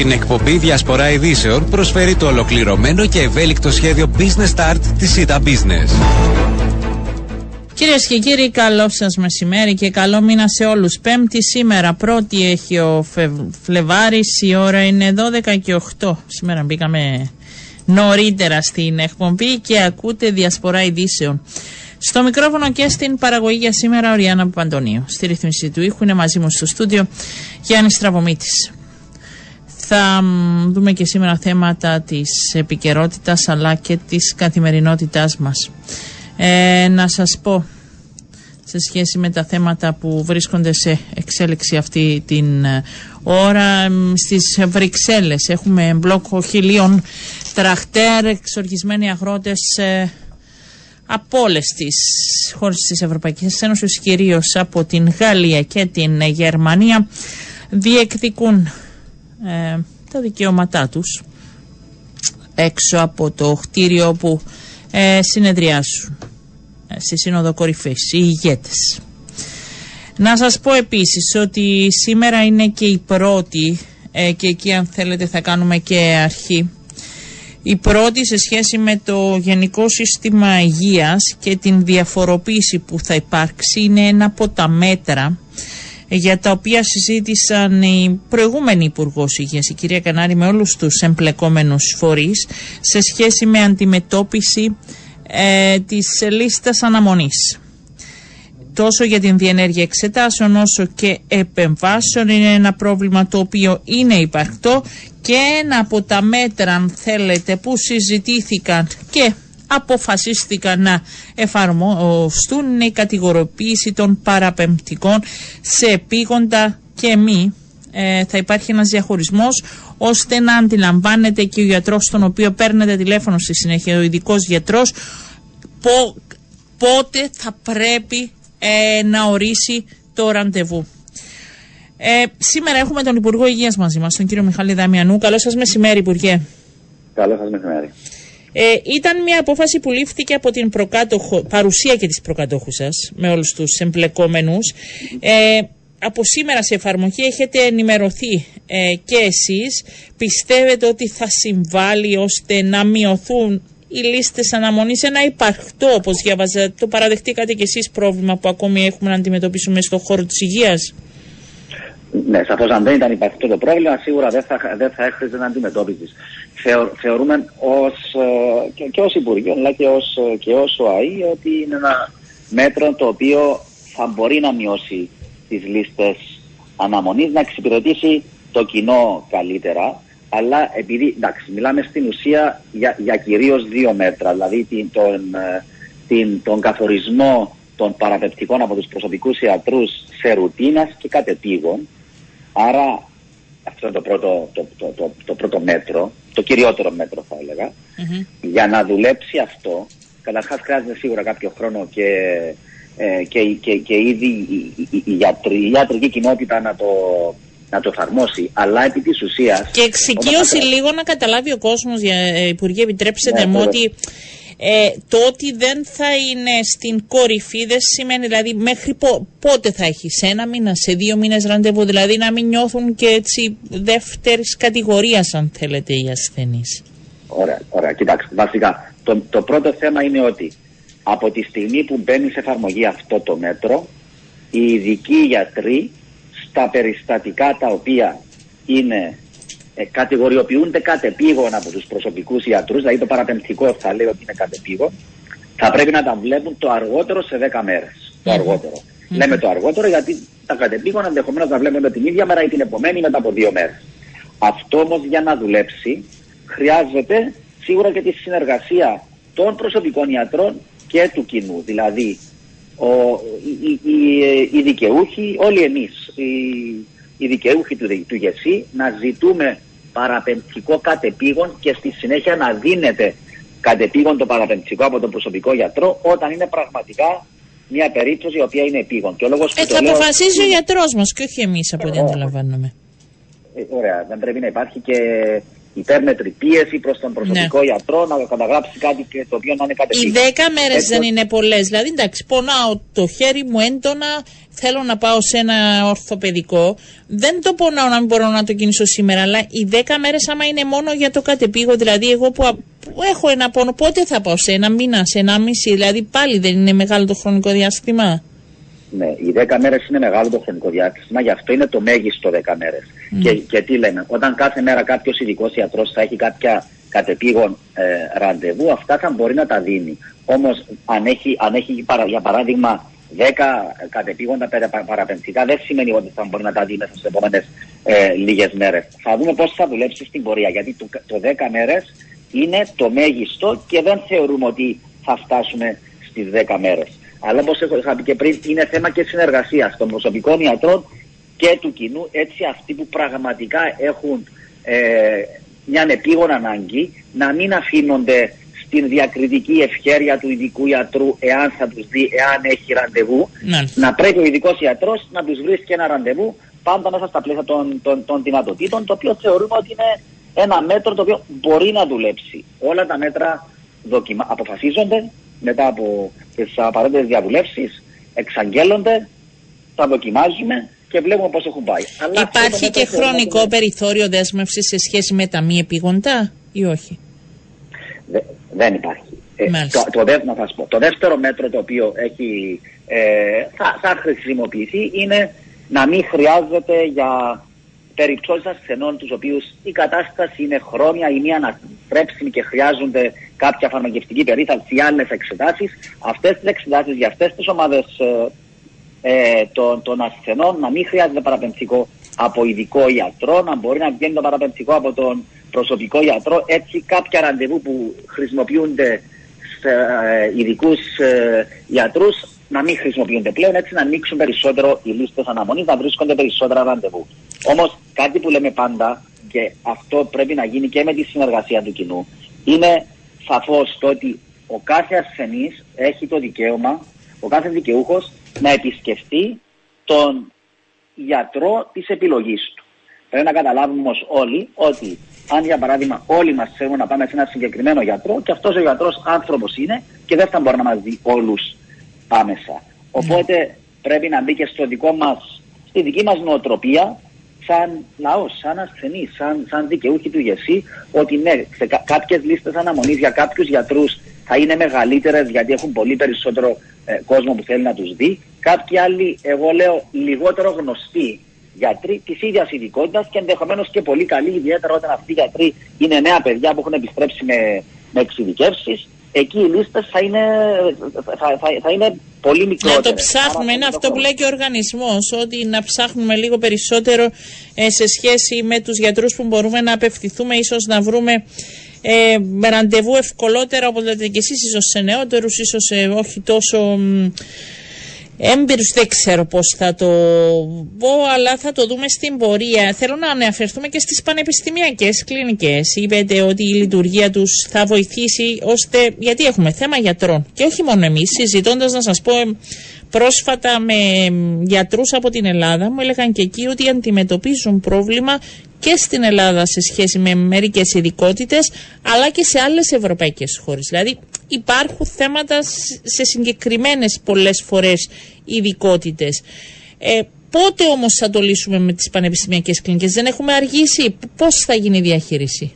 Την εκπομπή Διασπορά Ειδήσεων προσφέρει το ολοκληρωμένο και ευέλικτο σχέδιο Business Start της ΣΥΤΑ Business. Κυρίες και κύριοι, καλό σας μεσημέρι και καλό μήνα σε όλους. Πέμπτη σήμερα, πρώτη έχει ο Φλεβάρης, η ώρα είναι 12 και 8. Σήμερα μπήκαμε νωρίτερα στην εκπομπή και ακούτε διασπορά ειδήσεων. Στο μικρόφωνο και στην παραγωγή για σήμερα ο Ριάννα Παντονίου. Στη ρύθμιση του ήχου είναι μαζί μου στο στούντιο Γιάννης Στραβωμίτης. Θα δούμε και σήμερα θέματα της επικαιρότητας αλλά και της καθημερινότητάς μας. Ε, να σας πω σε σχέση με τα θέματα που βρίσκονται σε εξέλιξη αυτή την ε, ώρα στις Βρυξέλλες. Έχουμε μπλόκο χιλίων τραχτέρ, εξοργισμένοι αγρότες ε, από όλες τις χώρες της Ευρωπαϊκής Ένωσης, κυρίως από την Γαλλία και την Γερμανία, διεκδικούν ε, τα δικαιώματά τους έξω από το κτίριο που ε, συνεδριάσουν ε, στη Σύνοδο Κορυφής, οι ηγέτες. Να σας πω επίσης ότι σήμερα είναι και η πρώτη ε, και εκεί αν θέλετε θα κάνουμε και αρχή η πρώτη σε σχέση με το Γενικό Σύστημα Υγείας και την διαφοροποίηση που θα υπάρξει είναι ένα από τα μέτρα για τα οποία συζήτησαν οι προηγούμενοι Υπουργός Υγείας, η κυρία Κανάρη, με όλους τους εμπλεκόμενους φορείς σε σχέση με αντιμετώπιση ε, της λίστας αναμονής. Τόσο για την διενέργεια εξετάσεων όσο και επεμβάσεων είναι ένα πρόβλημα το οποίο είναι υπαρκτό και ένα από τα μέτρα αν θέλετε που συζητήθηκαν και αποφασίστηκαν να εφαρμοστούν είναι η κατηγοροποίηση των παραπεμπτικών σε επίγοντα και μη ε, θα υπάρχει ένας διαχωρισμός ώστε να αντιλαμβάνεται και ο γιατρός τον οποίο παίρνετε τηλέφωνο στη συνέχεια, ο ειδικός γιατρός πότε θα πρέπει ε, να ορίσει το ραντεβού. Ε, σήμερα έχουμε τον Υπουργό Υγείας μαζί μας, τον κύριο Μιχάλη Δαμιανού. Καλό σας μεσημέρι, Υπουργέ. Καλό σας μεσημέρι. Ε, ήταν μια απόφαση που λήφθηκε από την προκάτοχο, παρουσία και της προκατόχου σας, με όλους τους εμπλεκόμενους. Ε, από σήμερα σε εφαρμογή έχετε ενημερωθεί ε, και εσείς. Πιστεύετε ότι θα συμβάλλει ώστε να μειωθούν οι λίστες αναμονής ένα υπαρκτό, όπως διάβαζα. Το παραδεχτήκατε κι εσείς πρόβλημα που ακόμη έχουμε να αντιμετωπίσουμε στον χώρο της υγείας; Ναι, σαφώς αν δεν ήταν υπαρκτό το πρόβλημα, σίγουρα δεν θα, δεν θα έχριζε να αντιμετώπιση. Θεω, θεωρούμε ως, ε, και, και ως Υπουργείο, αλλά και ως και ως ΟΑΗ, ότι είναι ένα μέτρο το οποίο θα μπορεί να μειώσει τις λίστες αναμονής, να εξυπηρετήσει το κοινό καλύτερα αλλά επειδή, εντάξει, μιλάμε στην ουσία για, για κυρίως δύο μέτρα, δηλαδή την, τον, ε, την, τον καθορισμό των παραπεπτικών από τους προσωπικούς ιατρούς σε ρουτίνας και κατεπήγων. Άρα αυτό είναι το πρώτο, το, το, το, το πρώτο μέτρο, το κυριότερο μέτρο θα έλεγα. Για να δουλέψει αυτό, καταρχάς χρειάζεται σίγουρα κάποιο χρόνο και, ε, και, και, και ήδη η, η, η, η ιατρική κοινότητα να το να το εφαρμόσει, αλλά επί της ουσίας. Και εξοικείωση λίγο να καταλάβει ο κόσμος, ε, Υπουργέ, επιτρέψτε ναι, μου ότι ε, το ότι δεν θα είναι στην κορυφή δεν σημαίνει δηλαδή μέχρι πότε θα έχει, σε ένα μήνα, σε δύο μήνες ραντεβού, δηλαδή να μην νιώθουν και έτσι δεύτερης κατηγορίας, αν θέλετε, οι ασθενείς. Ωραία, ωραία. Κοιτάξτε, βασικά το, το πρώτο θέμα είναι ότι από τη στιγμή που μπαίνει σε εφαρμογή αυτό το μέτρο, οι ειδικοί γιατροί στα περιστατικά τα οποία είναι ε, κατηγοριοποιούνται κατεπήγον από τους προσωπικούς ιατρούς, δηλαδή το παραπεμπτικό θα λέει ότι είναι κατεπήγον, θα πρέπει να τα βλέπουν το αργότερο σε 10 μέρες. Το αργοτερο Λέμε το αργότερο γιατί τα κατεπήγον ενδεχομένως να βλέπουμε την ίδια μέρα ή την επομένη μετά από δύο μέρες. Αυτό όμως για να δουλέψει χρειάζεται σίγουρα και τη συνεργασία των προσωπικών ιατρών και του κοινού. Δηλαδή ο, οι, οι, οι, δικαιούχοι, όλοι εμείς, οι, οι δικαιούχοι του, του ΓΕΣΥ, να ζητούμε παραπεντικό κατεπήγον και στη συνέχεια να δίνεται κατεπήγον το παραπεντικό από τον προσωπικό γιατρό όταν είναι πραγματικά μια περίπτωση η οποία είναι επίγον. Και ο λόγος που ε, θα αποφασίζει ο γιατρός μας και όχι εμείς από ό,τι αντιλαμβάνομαι. Ε, ωραία, δεν πρέπει να υπάρχει και υπέρμετρη πίεση προς τον προσωπικό ναι. γιατρό να καταγράψει κάτι και το οποίο να είναι κάτι Οι δέκα μέρες δεν είναι πολλές. Δηλαδή, εντάξει, πονάω το χέρι μου έντονα, θέλω να πάω σε ένα ορθοπαιδικό, δεν το πονάω να μην μπορώ να το κινήσω σήμερα, αλλά οι 10 μέρες άμα είναι μόνο για το κατεπήγο, δηλαδή εγώ που, που έχω ένα πόνο, πότε θα πάω, σε ένα μήνα, σε ένα μισή, δηλαδή πάλι δεν είναι μεγάλο το χρονικό διάστημα; Ναι, οι 10 μέρες είναι μεγάλο το χρονικό διάστημα, γι' αυτό είναι το μέγιστο 10 μέρες. Και, και τι λέμε, όταν κάθε μέρα κάποιος ειδικός ιατρό θα έχει κάποια κατεπήγον ε, ραντεβού, αυτά θα μπορεί να τα δίνει. Όμως, αν έχει, αν έχει για παράδειγμα 10 κατεπήγοντα παραπενθικά, δεν σημαίνει ότι θα μπορεί να τα δει μέσα στις επόμενες ε, λίγες μέρες. Θα δούμε πώς θα δουλέψει στην πορεία. Γιατί το, το 10 μέρες είναι το μέγιστο και δεν θεωρούμε ότι θα φτάσουμε στις 10 μέρες. Αλλά όπως είχα πει και πριν, είναι θέμα και συνεργασίας των προσωπικών ιατρών και του κοινού. Έτσι, αυτοί που πραγματικά έχουν ε, μια επίγον ανάγκη να μην αφήνονται στην διακριτική ευχέρεια του ειδικού ιατρού εάν θα τους δει, εάν έχει ραντεβού. Ναι. Να πρέπει ο ειδικός ιατρός να τους βρίσκει ένα ραντεβού πάντα μέσα στα πλαίσια των, των, των δυνατοτήτων, το οποίο θεωρούμε ότι είναι ένα μέτρο το οποίο μπορεί να δουλέψει. Όλα τα μέτρα δοκιμα... αποφασίζονται μετά από τις απαραίτητες διαβουλεύσεις, εξαγγέλλονται, τα δοκιμάζουμε και βλέπουμε πώς έχουν πάει. Αλλά Υπάρχει και χρονικό περιθώριο δέσμευσης σε σχέση με τα μη επίγοντα ή όχι; Δεν υπάρχει. Ε, το, το, θα πω. το δεύτερο μέτρο το οποίο έχει, ε, θα, θα χρησιμοποιηθεί είναι να μην χρειάζεται για περιπτώσεις ασθενών τους οποίους η κατάσταση είναι χρόνια ή μη ανατρέψιμη και χρειάζονται κάποια φαρμακευτική περίθαλψη ή άλλες εξετάσεις. Αυτές τις εξετάσεις για αυτές τις ομάδες ε, ε, των, των ασθενών να μην χρειάζεται παραπενθικό από ειδικό ιατρό, να μπορεί να βγαίνει το παραπενθικό από τον προσωπικό ιατρό. Έτσι, κάποια ραντεβού που χρησιμοποιούνται σε ε, ειδικούς ε, ιατρού να μην χρησιμοποιούνται πλέον, έτσι να ανοίξουν περισσότερο οι λίστες αναμονής, να βρίσκονται περισσότερα ραντεβού. Όμως κάτι που λέμε πάντα, και αυτό πρέπει να γίνει και με τη συνεργασία του κοινού, είναι σαφώς το ότι ο κάθε ασθενής έχει το δικαίωμα, ο κάθε δικαιούχος, να επισκεφτεί τον γιατρό της επιλογής του. Πρέπει να καταλάβουμε όμως όλοι ότι αν για παράδειγμα όλοι μας θέλουμε να πάμε σε ένα συγκεκριμένο γιατρό και αυτός ο γιατρός άνθρωπος είναι και δεν θα μπορεί να μας δει όλους άμεσα. Οπότε πρέπει να μπει και στο δικό μας, στη δική μας νοοτροπία σαν λαός, σαν ασθενή, σαν, σαν δικαιούχοι του ΓΕΣΥ, ότι ναι, σε κα, κάποιες λίστες αναμονής για κάποιους γιατρούς θα είναι μεγαλύτερες γιατί έχουν πολύ περισσότερο ε, κόσμο που θέλει να τους δει. Κάποιοι άλλοι, εγώ λέω, λιγότερο γνωστοί γιατροί της ίδιας ειδικότητας και ενδεχομένως και πολύ καλοί, ιδιαίτερα όταν αυτοί οι γιατροί είναι νέα παιδιά που έχουν επιστρέψει με, με εξειδικεύσεις εκεί οι λίστες θα είναι, θα, θα, θα είναι πολύ μικρότερες. Να το ψάχνουμε, είναι αυτό που λέει και ο οργανισμός, ότι να ψάχνουμε λίγο περισσότερο ε, σε σχέση με τους γιατρούς που μπορούμε να απευθυνθούμε, ίσως να βρούμε ε, με ραντεβού ευκολότερα, όπως λέτε και εσείς, ίσως σε νεότερους, ίσως ε, όχι τόσο έμπειρους δεν ξέρω πώς θα το πω αλλά θα το δούμε στην πορεία. Θέλω να αναφερθούμε και στις πανεπιστημιακές κλινικές. Είπετε ότι η λειτουργία τους θα βοηθήσει ώστε, γιατί έχουμε θέμα γιατρών και όχι μόνο εμείς, συζητώντας να σας πω πρόσφατα με γιατρούς από την Ελλάδα μου έλεγαν και εκεί ότι αντιμετωπίζουν πρόβλημα και στην Ελλάδα σε σχέση με μερικές ειδικότητες, αλλά και σε άλλες ευρωπαϊκές χώρες. Δηλαδή υπάρχουν θέματα σε συγκεκριμένες πολλές φορές ειδικότητες. Ε, πότε όμως θα το λύσουμε με τις πανεπιστημιακές κλινικές, δεν έχουμε αργήσει, πώς θα γίνει η διαχείριση;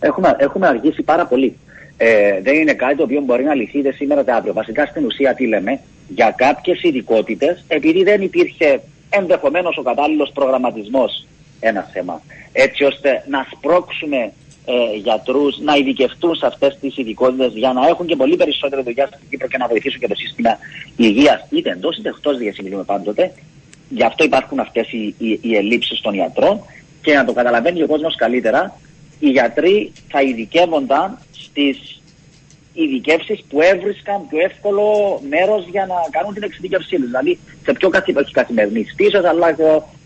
Έχουμε, έχουμε αργήσει πάρα πολύ. Ε, δεν είναι κάτι το οποίο μπορεί να λυθεί σήμερα ή αύριο. Βασικά στην ουσία τι λέμε, για κάποιες ειδικότητες, επειδή δεν υπήρχε ενδεχομένως ο κατάλληλος προγραμματισμός ένα θέμα. Έτσι ώστε να σπρώξουμε ε, γιατρούς να ειδικευτούν σε αυτές τις ειδικότητες για να έχουν και πολύ περισσότερη δουλειά στην Κύπρο και να βοηθήσουν και το σύστημα υγείας είτε εντός είτε εκτός διασυμιλούμε πάντοτε. Γι' αυτό υπάρχουν αυτές οι, οι, οι ελλείψεις των γιατρών και να το καταλαβαίνει ο κόσμος καλύτερα, οι γιατροί θα ειδικεύονταν στις ειδικεύσεις που έβρισκαν πιο εύκολο μέρος για να κάνουν την εξειδικευσή τους. Δηλαδή σε πιο καθημερινή πίσω, αλλά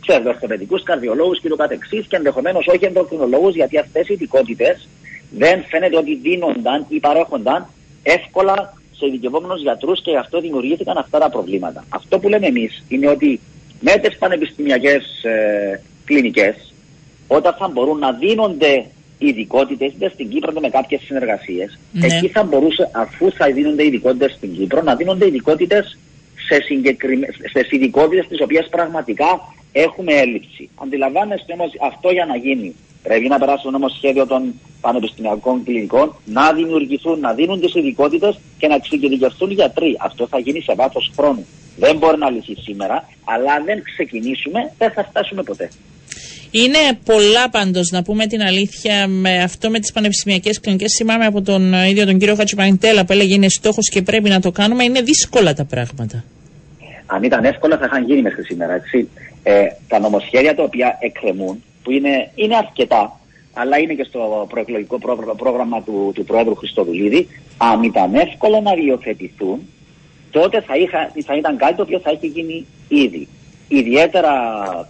ξέρω, ορθοπαιδικού, καρδιολόγους και το καθεξής και ενδεχομένως όχι ενδοκρινολόγους, γιατί αυτές οι ειδικότητες δεν φαίνεται ότι δίνονταν ή παρέχονταν εύκολα σε ειδικευόμενους γιατρούς και γι' αυτό δημιουργήθηκαν αυτά τα προβλήματα. Αυτό που λέμε εμείς είναι ότι με τι πανεπιστημιακές ε, κλινικές, όταν θα μπορούν να δίνονται ειδικότητες, είτε στην Κύπρο είτε με κάποιες συνεργασίες, ναι. εκεί θα μπορούσε, αφού θα δίνονται ειδικότητες στην Κύπρο, να δίνονται ειδικότητες σε, συγκεκριμέ... σε ειδικότητες τις οποίες πραγματικά έχουμε έλλειψη. Αντιλαμβάνεστε όμως αυτό για να γίνει Πρέπει να περάσει το νομοσχέδιο των πανεπιστημιακών κλινικών, να δημιουργηθούν, να δίνουν τις ειδικότητες και να εξειδικευτούν γιατροί. Αυτό θα γίνει σε βάθος χρόνου. Δεν μπορεί να λυθεί σήμερα, αλλά αν δεν ξεκινήσουμε, δεν θα φτάσουμε ποτέ. Είναι πολλά πάντως, να πούμε την αλήθεια, με αυτό με τις πανεπιστημιακές κλινικές. Θυμάμαι από τον ίδιο τον κύριο Χατσιπανιτέλα που έλεγε είναι στόχος και πρέπει να το κάνουμε. Είναι δύσκολα τα πράγματα. Αν ήταν εύκολα, θα είχαν γίνει μέχρι σήμερα. Έτσι. Ε, τα νομοσχέδια τα οποία εκκρεμούν που είναι, είναι αρκετά, αλλά είναι και στο προεκλογικό πρόγραμμα του, του Πρόεδρου Χριστοδουλίδη, αν ήταν εύκολο να διοθετηθούν, τότε θα, είχα, θα ήταν κάτι το οποίο θα έχει γίνει ήδη. Ιδιαίτερα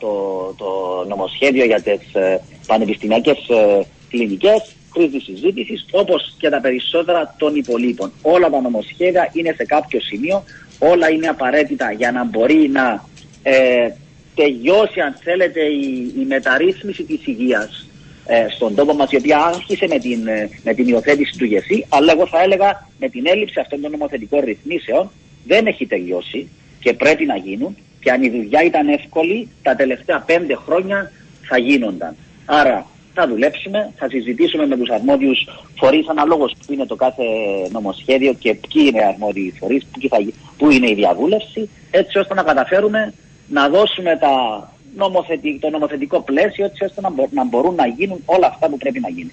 το, το νομοσχέδιο για τις ε, πανεπιστημιακές ε, κλινικές χρήση συζήτησης, όπως και τα περισσότερα των υπολείπων. Όλα τα νομοσχέδια είναι σε κάποιο σημείο, όλα είναι απαραίτητα για να μπορεί να ε, τελειώσει αν θέλετε η, η μεταρρύθμιση της υγείας ε, στον τόπο μας η οποία άρχισε με την, ε, με την υιοθέτηση του ΓΕΣΥ αλλά εγώ θα έλεγα με την έλλειψη αυτών των νομοθετικών ρυθμίσεων δεν έχει τελειώσει και πρέπει να γίνουν και αν η δουλειά ήταν εύκολη τα τελευταία πέντε χρόνια θα γίνονταν. Άρα θα δουλέψουμε, θα συζητήσουμε με τους αρμόδιους φορείς αναλόγως που είναι το κάθε νομοσχέδιο και ποιοι είναι οι αρμόδιοι φορείς, πού είναι η διαβούλευση, έτσι ώστε να καταφέρουμε να δώσουμε τα το νομοθετικό πλαίσιο έτσι ώστε να, να μπορούν να γίνουν όλα αυτά που πρέπει να γίνουν.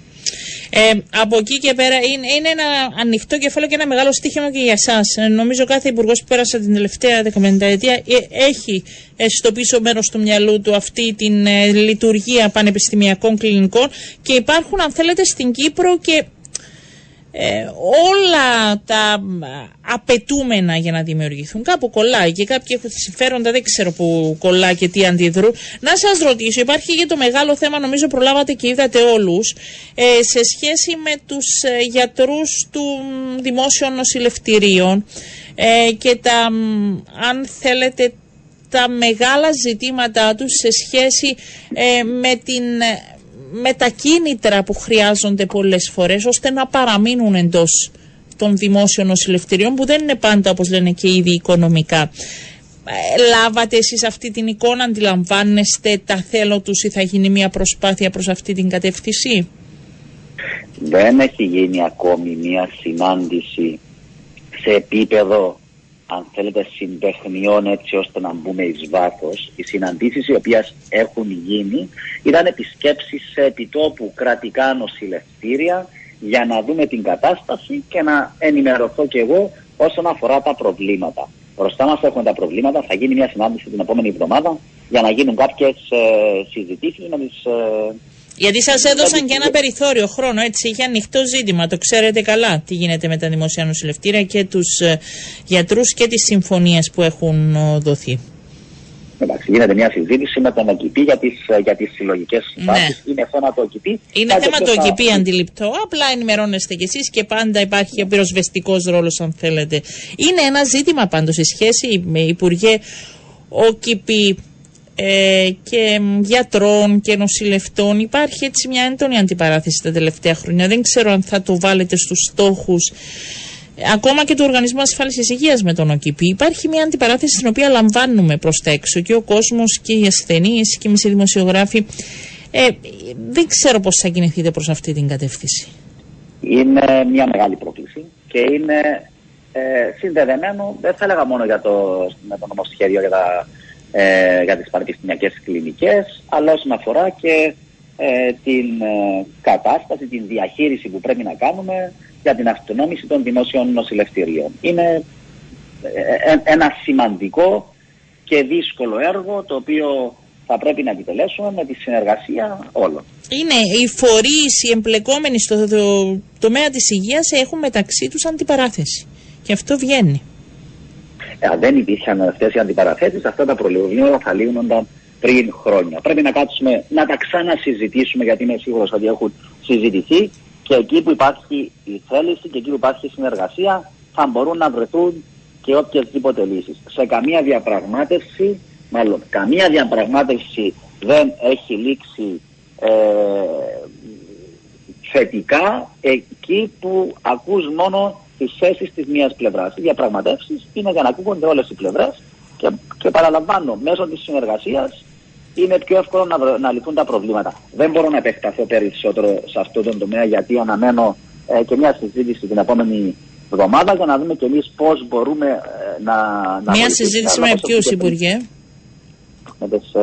Ε, από εκεί και πέρα είναι, είναι ένα ανοιχτό κεφάλαιο και ένα μεγάλο στοίχημα και για εσάς. Ε, νομίζω κάθε υπουργός που πέρασε την τελευταία δεκαπενταετία ε, έχει στο πίσω μέρος του μυαλού του αυτή την ε, λειτουργία πανεπιστημιακών κλινικών και υπάρχουν, αν θέλετε, στην Κύπρο και ε, όλα τα απαιτούμενα για να δημιουργηθούν. Κάπου κολλάει και κάποιοι έχουν συμφέροντα, δεν ξέρω που κολλάει και τι αντιδρούν. Να σας ρωτήσω, υπάρχει και το μεγάλο θέμα, νομίζω προλάβατε και είδατε όλους, ε, σε σχέση με τους ε, γιατρούς του δημόσιων νοσηλευτηρίων ε, και τα, αν θέλετε, τα μεγάλα ζητήματά τους σε σχέση με την με τα κίνητρα που χρειάζονται πολλές φορές ώστε να παραμείνουν εντός των δημόσιων νοσηλευτηριών που δεν είναι πάντα όπως λένε και ήδη οικονομικά. Ε, λάβατε εσείς αυτή την εικόνα, αντιλαμβάνεστε τα θέλω τους ή θα γίνει μια προσπάθεια προς αυτή την κατεύθυνση; Δεν έχει γίνει ακόμη μια συνάντηση σε επίπεδο αν θέλετε, συμπεχνιών έτσι ώστε να μπούμε εις βάθος. Οι συναντήσεις οι οποίες έχουν γίνει ήταν επισκέψεις σε επιτόπου κρατικά νοσηλευτήρια για να δούμε την κατάσταση και να ενημερωθώ κι εγώ όσον αφορά τα προβλήματα. Μπροστά μας έχουμε τα προβλήματα, θα γίνει μια συνάντηση την επόμενη εβδομάδα για να γίνουν κάποιες ε, συζητήσεις με τις ε, γιατί σας έδωσαν και ένα περιθώριο χρόνο, έτσι. Είχε ανοιχτό ζήτημα. Το ξέρετε καλά τι γίνεται με τα δημοσία νοσηλευτήρια και τους ε, γιατρούς και τις συμφωνίες που έχουν ε, δοθεί. Εντάξει, γίνεται μια συζήτηση με τον ΟΚΙΠΗ για τις ε, για τις συλλογικές συμβάσει. Ναι. Είναι θέμα το ΟΚΙΠΗ. Είναι θέμα το ΟΚΙΠΗ, θα... αντιληπτό. Απλά ενημερώνεστε κι εσείς και πάντα υπάρχει ο πυροσβεστικός ρόλος, αν θέλετε. Είναι ένα ζήτημα πάντως η σχέση με Υπουργέ ΟΚΙΠΗ ε, και γιατρών και νοσηλευτών υπάρχει έτσι μια έντονη αντιπαράθεση τα τελευταία χρόνια. Δεν ξέρω αν θα το βάλετε στους στόχους ακόμα και του Οργανισμού Ασφάλισης Υγείας με τον ΟΚΙΠΗ. Υπάρχει μια αντιπαράθεση την οποία λαμβάνουμε προς τα έξω και ο κόσμος και οι ασθενείς και εμείς οι δημοσιογράφοι. Ε, δεν ξέρω πώς θα κινηθείτε προς αυτή την κατεύθυνση. Είναι μια μεγάλη πρόκληση και είναι ε, συνδεδεμένο, δεν θα έλεγα μόνο για το, με το νομοσχέδιο για τα ε, για τις πανεπιστημιακές κλινικές, αλλά όσον αφορά και ε, την ε, κατάσταση, την διαχείριση που πρέπει να κάνουμε για την αυτονόμηση των δημόσιων νοσηλευτηρίων. Είναι ε, ένα σημαντικό και δύσκολο έργο το οποίο θα πρέπει να επιτελέσουμε με τη συνεργασία όλων. Είναι οι φορείς, οι εμπλεκόμενοι στο τομέα της υγείας έχουν μεταξύ τους αντιπαράθεση και αυτό βγαίνει. Αν δεν υπήρχαν αυτές οι αντιπαραθέσεις, αυτά τα προβλήματα θα λύνονταν πριν χρόνια. Πρέπει να κάτσουμε να τα ξανασυζητήσουμε, γιατί είμαι σίγουρος ότι έχουν συζητηθεί και εκεί που υπάρχει η θέληση και εκεί που υπάρχει η συνεργασία θα μπορούν να βρεθούν και οποιασδήποτε λύσεις. Σε καμία διαπραγμάτευση, μάλλον καμία διαπραγμάτευση δεν έχει λήξει ε, θετικά εκεί που ακούς μόνο στι θέσεις της μία πλευράς. Οι διαπραγματεύσεις είναι για να ακούγονται όλες οι πλευρές και, και παραλαμβάνω, μέσω της συνεργασίας είναι πιο εύκολο να, να λυθούν τα προβλήματα. Δεν μπορώ να επεκταθώ περισσότερο σε αυτό το τομέα γιατί αναμένω ε, και μια συζήτηση την επόμενη εβδομάδα για να δούμε και εμείς πώς μπορούμε ε, να. να μια συζήτηση με ποιους, Υπουργέ; Με τις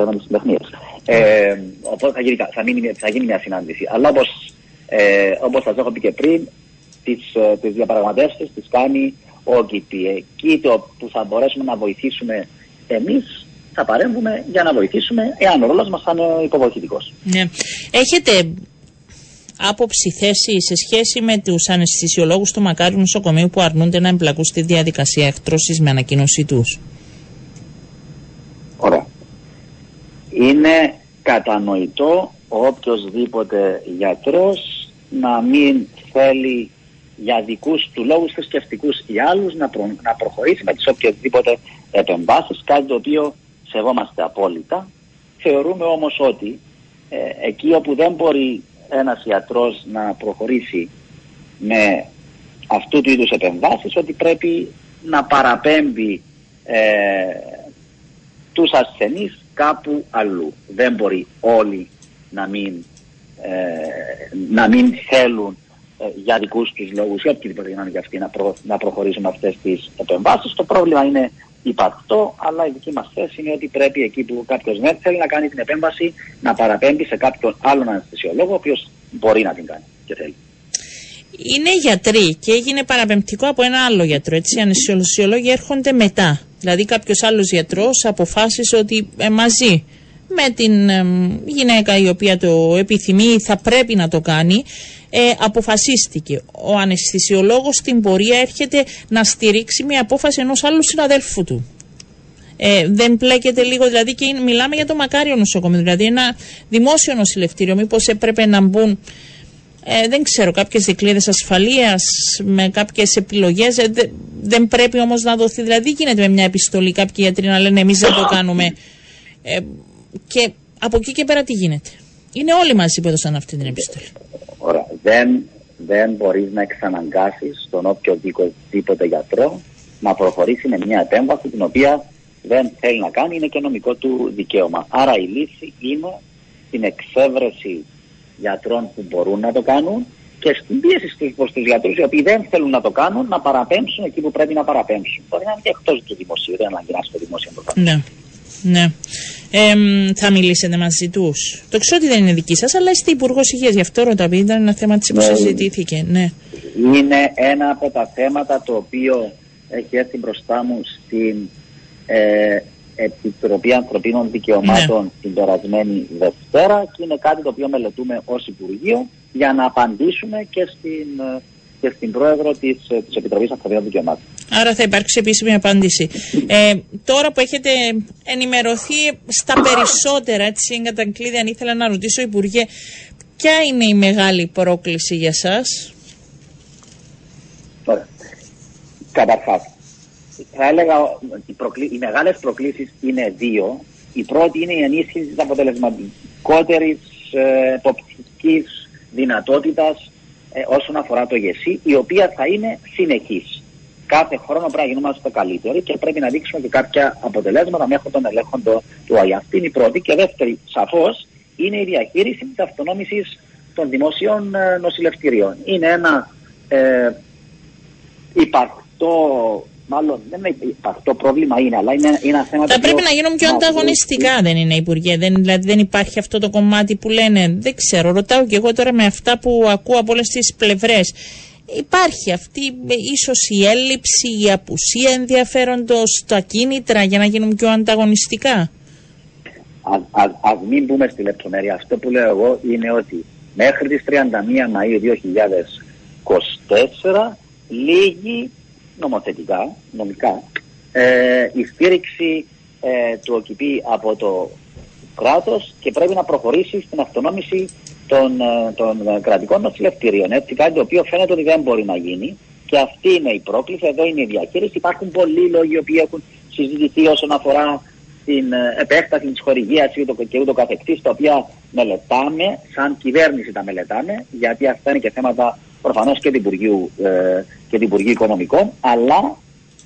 ε, Ε, οπότε θα γίνει, θα, μείνει, θα γίνει μια συνάντηση. Αλλά όπως ε, όπως σας έχω πει και πριν, τις, ε, τις διαπραγματεύσεις τις κάνει ο ΚΙΠΗ. Εκεί το που θα μπορέσουμε να βοηθήσουμε εμείς θα παρέμβουμε για να βοηθήσουμε εάν ο ρόλος μας θα είναι υποβοηθητικός. Ναι. Έχετε άποψη θέση σε σχέση με τους αναισθησιολόγους του Μακάριου Νοσοκομείου που αρνούνται να εμπλακούν στη διαδικασία εκτρώσης με ανακοίνωσή τους; Ωραία. Είναι κατανοητό οποιοδήποτε γιατρός να μην θέλει για δικούς του λόγους θρησκευτικούς ή άλλους να, να προχωρήσει με τις οποιοδήποτε επεμβάσεις, κάτι το οποίο σεβόμαστε απόλυτα. Θεωρούμε όμως ότι ε, εκεί όπου δεν μπορεί ένας ιατρός να προχωρήσει με αυτού του είδους επεμβάσεις, ότι πρέπει να παραπέμπει ε, τους ασθενείς κάπου αλλού. Δεν μπορεί όλοι να μην ε, να μην θέλουν ε, για δικούς τους λόγους ή οποιοδήποτε είναι για αυτοί να, προ, να προχωρήσουν αυτές τις επεμβάσεις. Το πρόβλημα είναι υπαρκτό, αλλά η δική μας θέση είναι ότι πρέπει εκεί που κάποιος δεν θέλει να κάνει την επέμβαση να παραπέμπει σε κάποιον άλλον αναισθησιολόγο, ο οποίος μπορεί να την κάνει και θέλει. Είναι γιατροί και έγινε παραπεμπτικό από ένα άλλο γιατρό. Έτσι, οι αναισθησιολόγοι έρχονται μετά. Δηλαδή, κάποιος άλλος γιατρός αποφάσισε ότι ε, μαζί με την γυναίκα η οποία το επιθυμεί θα πρέπει να το κάνει ε, αποφασίστηκε. Ο αναισθησιολόγος στην πορεία έρχεται να στηρίξει μια απόφαση ενός άλλου συναδέλφου του. Ε, δεν πλέκεται λίγο, δηλαδή και μιλάμε για το μακάριο νοσοκομείο, δηλαδή ένα δημόσιο νοσηλευτήριο. Μήπως έπρεπε να μπουν, ε, δεν ξέρω, κάποιες δικλείδες ασφαλείας με κάποιες επιλογές. Ε, δεν πρέπει όμως να δοθεί, δηλαδή γίνεται με μια επιστολή κάποιοι γιατροί να λένε εμείς δεν το κάνουμε. Ε, και από εκεί και πέρα τι γίνεται. Είναι όλοι μαζί που έδωσαν αυτή την επιστολή. Ωραία. Δεν, δεν μπορείς να εξαναγκάσεις τον οποιοδήποτε γιατρό να προχωρήσει με μια επέμβαση την οποία δεν θέλει να κάνει, είναι και νομικό του δικαίωμα. Άρα η λύση είναι την εξέβρεση γιατρών που μπορούν να το κάνουν και στην πίεση στους, προς τους γιατρούς οι οποίοι δεν θέλουν να το κάνουν να παραπέμψουν εκεί που πρέπει να παραπέμψουν. Μπορεί να είναι και εκτός του δημοσίου, δεν αναγκάζει στο δημόσιο Ναι, ναι θα μιλήσετε μαζί τους. Το ξέρω ότι δεν είναι δική σας, αλλά είστε υπουργός υγείας. Γι' αυτό ρωτάω, ήταν ένα θέμα της που συζητήθηκε. Ναι. Είναι ένα από τα θέματα το οποίο έχει έρθει μπροστά μου στην ε, Επιτροπή Ανθρωπίνων Δικαιωμάτων ναι. την περασμένη Δευτέρα και είναι κάτι το οποίο μελετούμε ως Υπουργείο για να απαντήσουμε και στην ε, και στην πρόεδρο της της ε, Επιτροπής Ανθρωπίνων Δικαιωμάτων. Άρα θα υπάρξει επίσημη απάντηση. Ε, τώρα που έχετε ενημερωθεί στα περισσότερα, έτσι, εγκατακλείδη, αν ήθελα να ρωτήσω, Υπουργέ, ποια είναι η μεγάλη πρόκληση για εσά. Καταρχάς, θα έλεγα οι, προκλή, οι μεγάλες προκλήσεις είναι δύο. Η πρώτη είναι η ενίσχυση της αποτελεσματικότερης ε, εποπτικής δυνατότητας ε, όσον αφορά το ΓΕΣΥ, η οποία θα είναι συνεχής. Κάθε χρόνο πρέπει να γινόμαστε καλύτεροι και πρέπει να δείξουμε και κάποια αποτελέσματα μέχρι των ελέγχων του, του ΑΙΑ. Αυτή είναι η πρώτη. Και δεύτερη, σαφώς, είναι η διαχείριση της αυτονόμησης των δημοσίων ε, νοσηλευτηρίων. Είναι ένα ε, υπαρκτό Μάλλον δεν είναι το πρόβλημα είναι, αλλά είναι, είναι ένα θέμα. Θα πρέπει να γίνουν πιο ανταγωνιστικά, δεν είναι, Υπουργέ. Δεν, δηλαδή δεν υπάρχει αυτό το κομμάτι που λένε. Δεν ξέρω, ρωτάω και εγώ τώρα με αυτά που ακούω από όλες τις πλευρές. Υπάρχει αυτή ίσως η έλλειψη, η απουσία ενδιαφέροντος, τα κίνητρα για να γίνουν πιο ανταγωνιστικά; Α μην μπούμε στη λεπτομέρεια. Αυτό που λέω εγώ είναι ότι μέχρι τις 31 Μαΐου 2024 λίγη νομοθετικά, νομικά, ε, η στήριξη ε, του ΟΚΙΠΗ από το κράτος και πρέπει να προχωρήσει στην αυτονόμηση των, ε, των κρατικών νοσηλευτήριων. Έτσι, κάτι το οποίο φαίνεται ότι δεν μπορεί να γίνει και αυτή είναι η πρόκληση, εδώ είναι η διαχείριση. Υπάρχουν πολλοί λόγοι οι οποίοι έχουν συζητηθεί όσον αφορά την ε, επέκταση της χορηγίας και ούτω καθεξή, τα οποία μελετάμε, σαν κυβέρνηση τα μελετάμε, γιατί αυτά είναι και θέματα προφανώς και του Υπουργείου, ε, και του Υπουργείου Οικονομικών, αλλά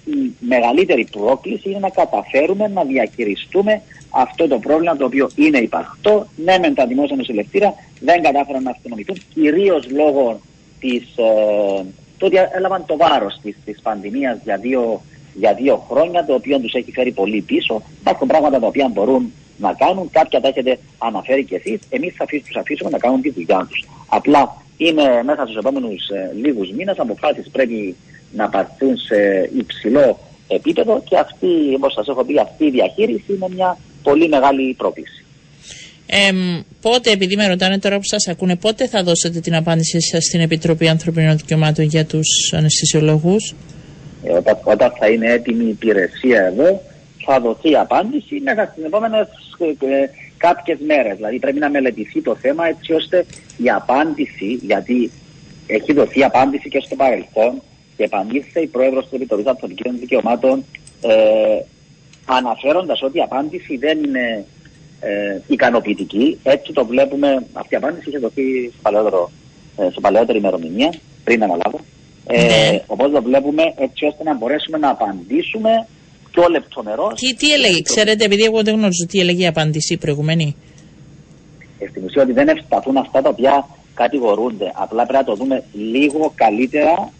η μεγαλύτερη πρόκληση είναι να καταφέρουμε να διαχειριστούμε αυτό το πρόβλημα το οποίο είναι υπαρκτό. Ναι, μεν τα δημόσια νοσηλευτήρα δεν κατάφεραν να αυτονομηθούν, κυρίως λόγω της, ε, το ότι έλαβαν το βάρος της της πανδημίας για δύο, για δύο χρόνια, το οποίο τους έχει φέρει πολύ πίσω. Υπάρχουν πράγματα τα οποία μπορούν να κάνουν, κάποια τα έχετε αναφέρει κι εσείς. Εμείς θα τους αφήσουμε να κάνουν τη δουλειά τους. Απλά είναι μέσα στους επόμενους ε, λίγους μήνες αποφάσεις πρέπει να πάρθουν σε υψηλό επίπεδο και αυτή, όπως σας έχω πει, αυτή η διαχείριση είναι μια πολύ μεγάλη πρόκληση. Ε, πότε, επειδή με ρωτάνε τώρα που σας ακούνε, πότε θα δώσετε την απάντησή σας στην Επιτροπή Ανθρωπίνων Δικαιωμάτων για τους αναισθησιολόγους; Ε, όταν, όταν θα είναι έτοιμη η υπηρεσία εδώ, θα δοθεί η απάντηση μέσα στι επόμενες ε, κάποιες μέρες. Δηλαδή πρέπει να μελετηθεί το θέμα έτσι ώστε η απάντηση, γιατί έχει δοθεί απάντηση και στο παρελθόν και επανήλθε η πρόεδρος της Επιτροπής Ανθρωπίνων Δικαιωμάτων ε, αναφέροντας ότι η απάντηση δεν είναι ε, ικανοποιητική. Έτσι το βλέπουμε. Αυτή η απάντηση είχε δοθεί σε, παλαιότερο, ε, σε παλαιότερη ημερομηνία, πριν αναλάβω. Ε, ναι. Οπότε το βλέπουμε έτσι ώστε να μπορέσουμε να απαντήσουμε πιο λεπτομερό. Τι, τι έλεγε, ξέρετε, επειδή εγώ δεν γνωρίζω τι έλεγε η απάντηση προηγουμένη. Ε, στην ουσία ότι δεν ευσταθούν αυτά τα οποία κατηγορούνται. Απλά πρέπει να το δούμε λίγο καλύτερα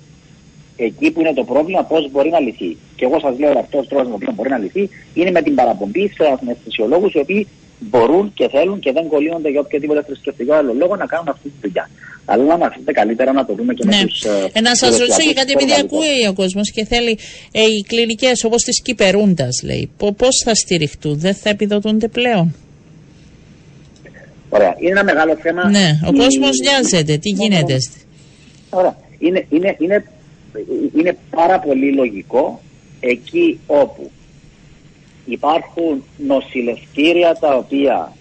εκεί που είναι το πρόβλημα, πώς μπορεί να λυθεί. Και εγώ σας λέω ότι αυτός ο τρόπος που μπορεί να λυθεί είναι με την παραπομπή σε αθναισθησιολόγου οι οποίοι μπορούν και θέλουν και δεν κολλείονται για οποιοδήποτε θρησκευτικό άλλο λόγο να κάνουν αυτή τη δουλειά. Αλλά να αφήσετε καλύτερα να το δούμε και ναι. με τους. Ε, ε, να σας ρωτήσω για κάτι, επειδή ακούει ο κόσμος και θέλει ε, οι κλινικές όπως τη Κυπερούντας, λέει, πώς θα στηριχτούν, δεν θα επιδοτούνται πλέον; Ωραία. Είναι ένα μεγάλο θέμα. Ναι, ο η... κόσμος νοιάζεται. Τι γίνεται. Ωραία. Είναι, είναι, είναι είναι πάρα πολύ λογικό εκεί όπου υπάρχουν νοσηλευτήρια τα οποία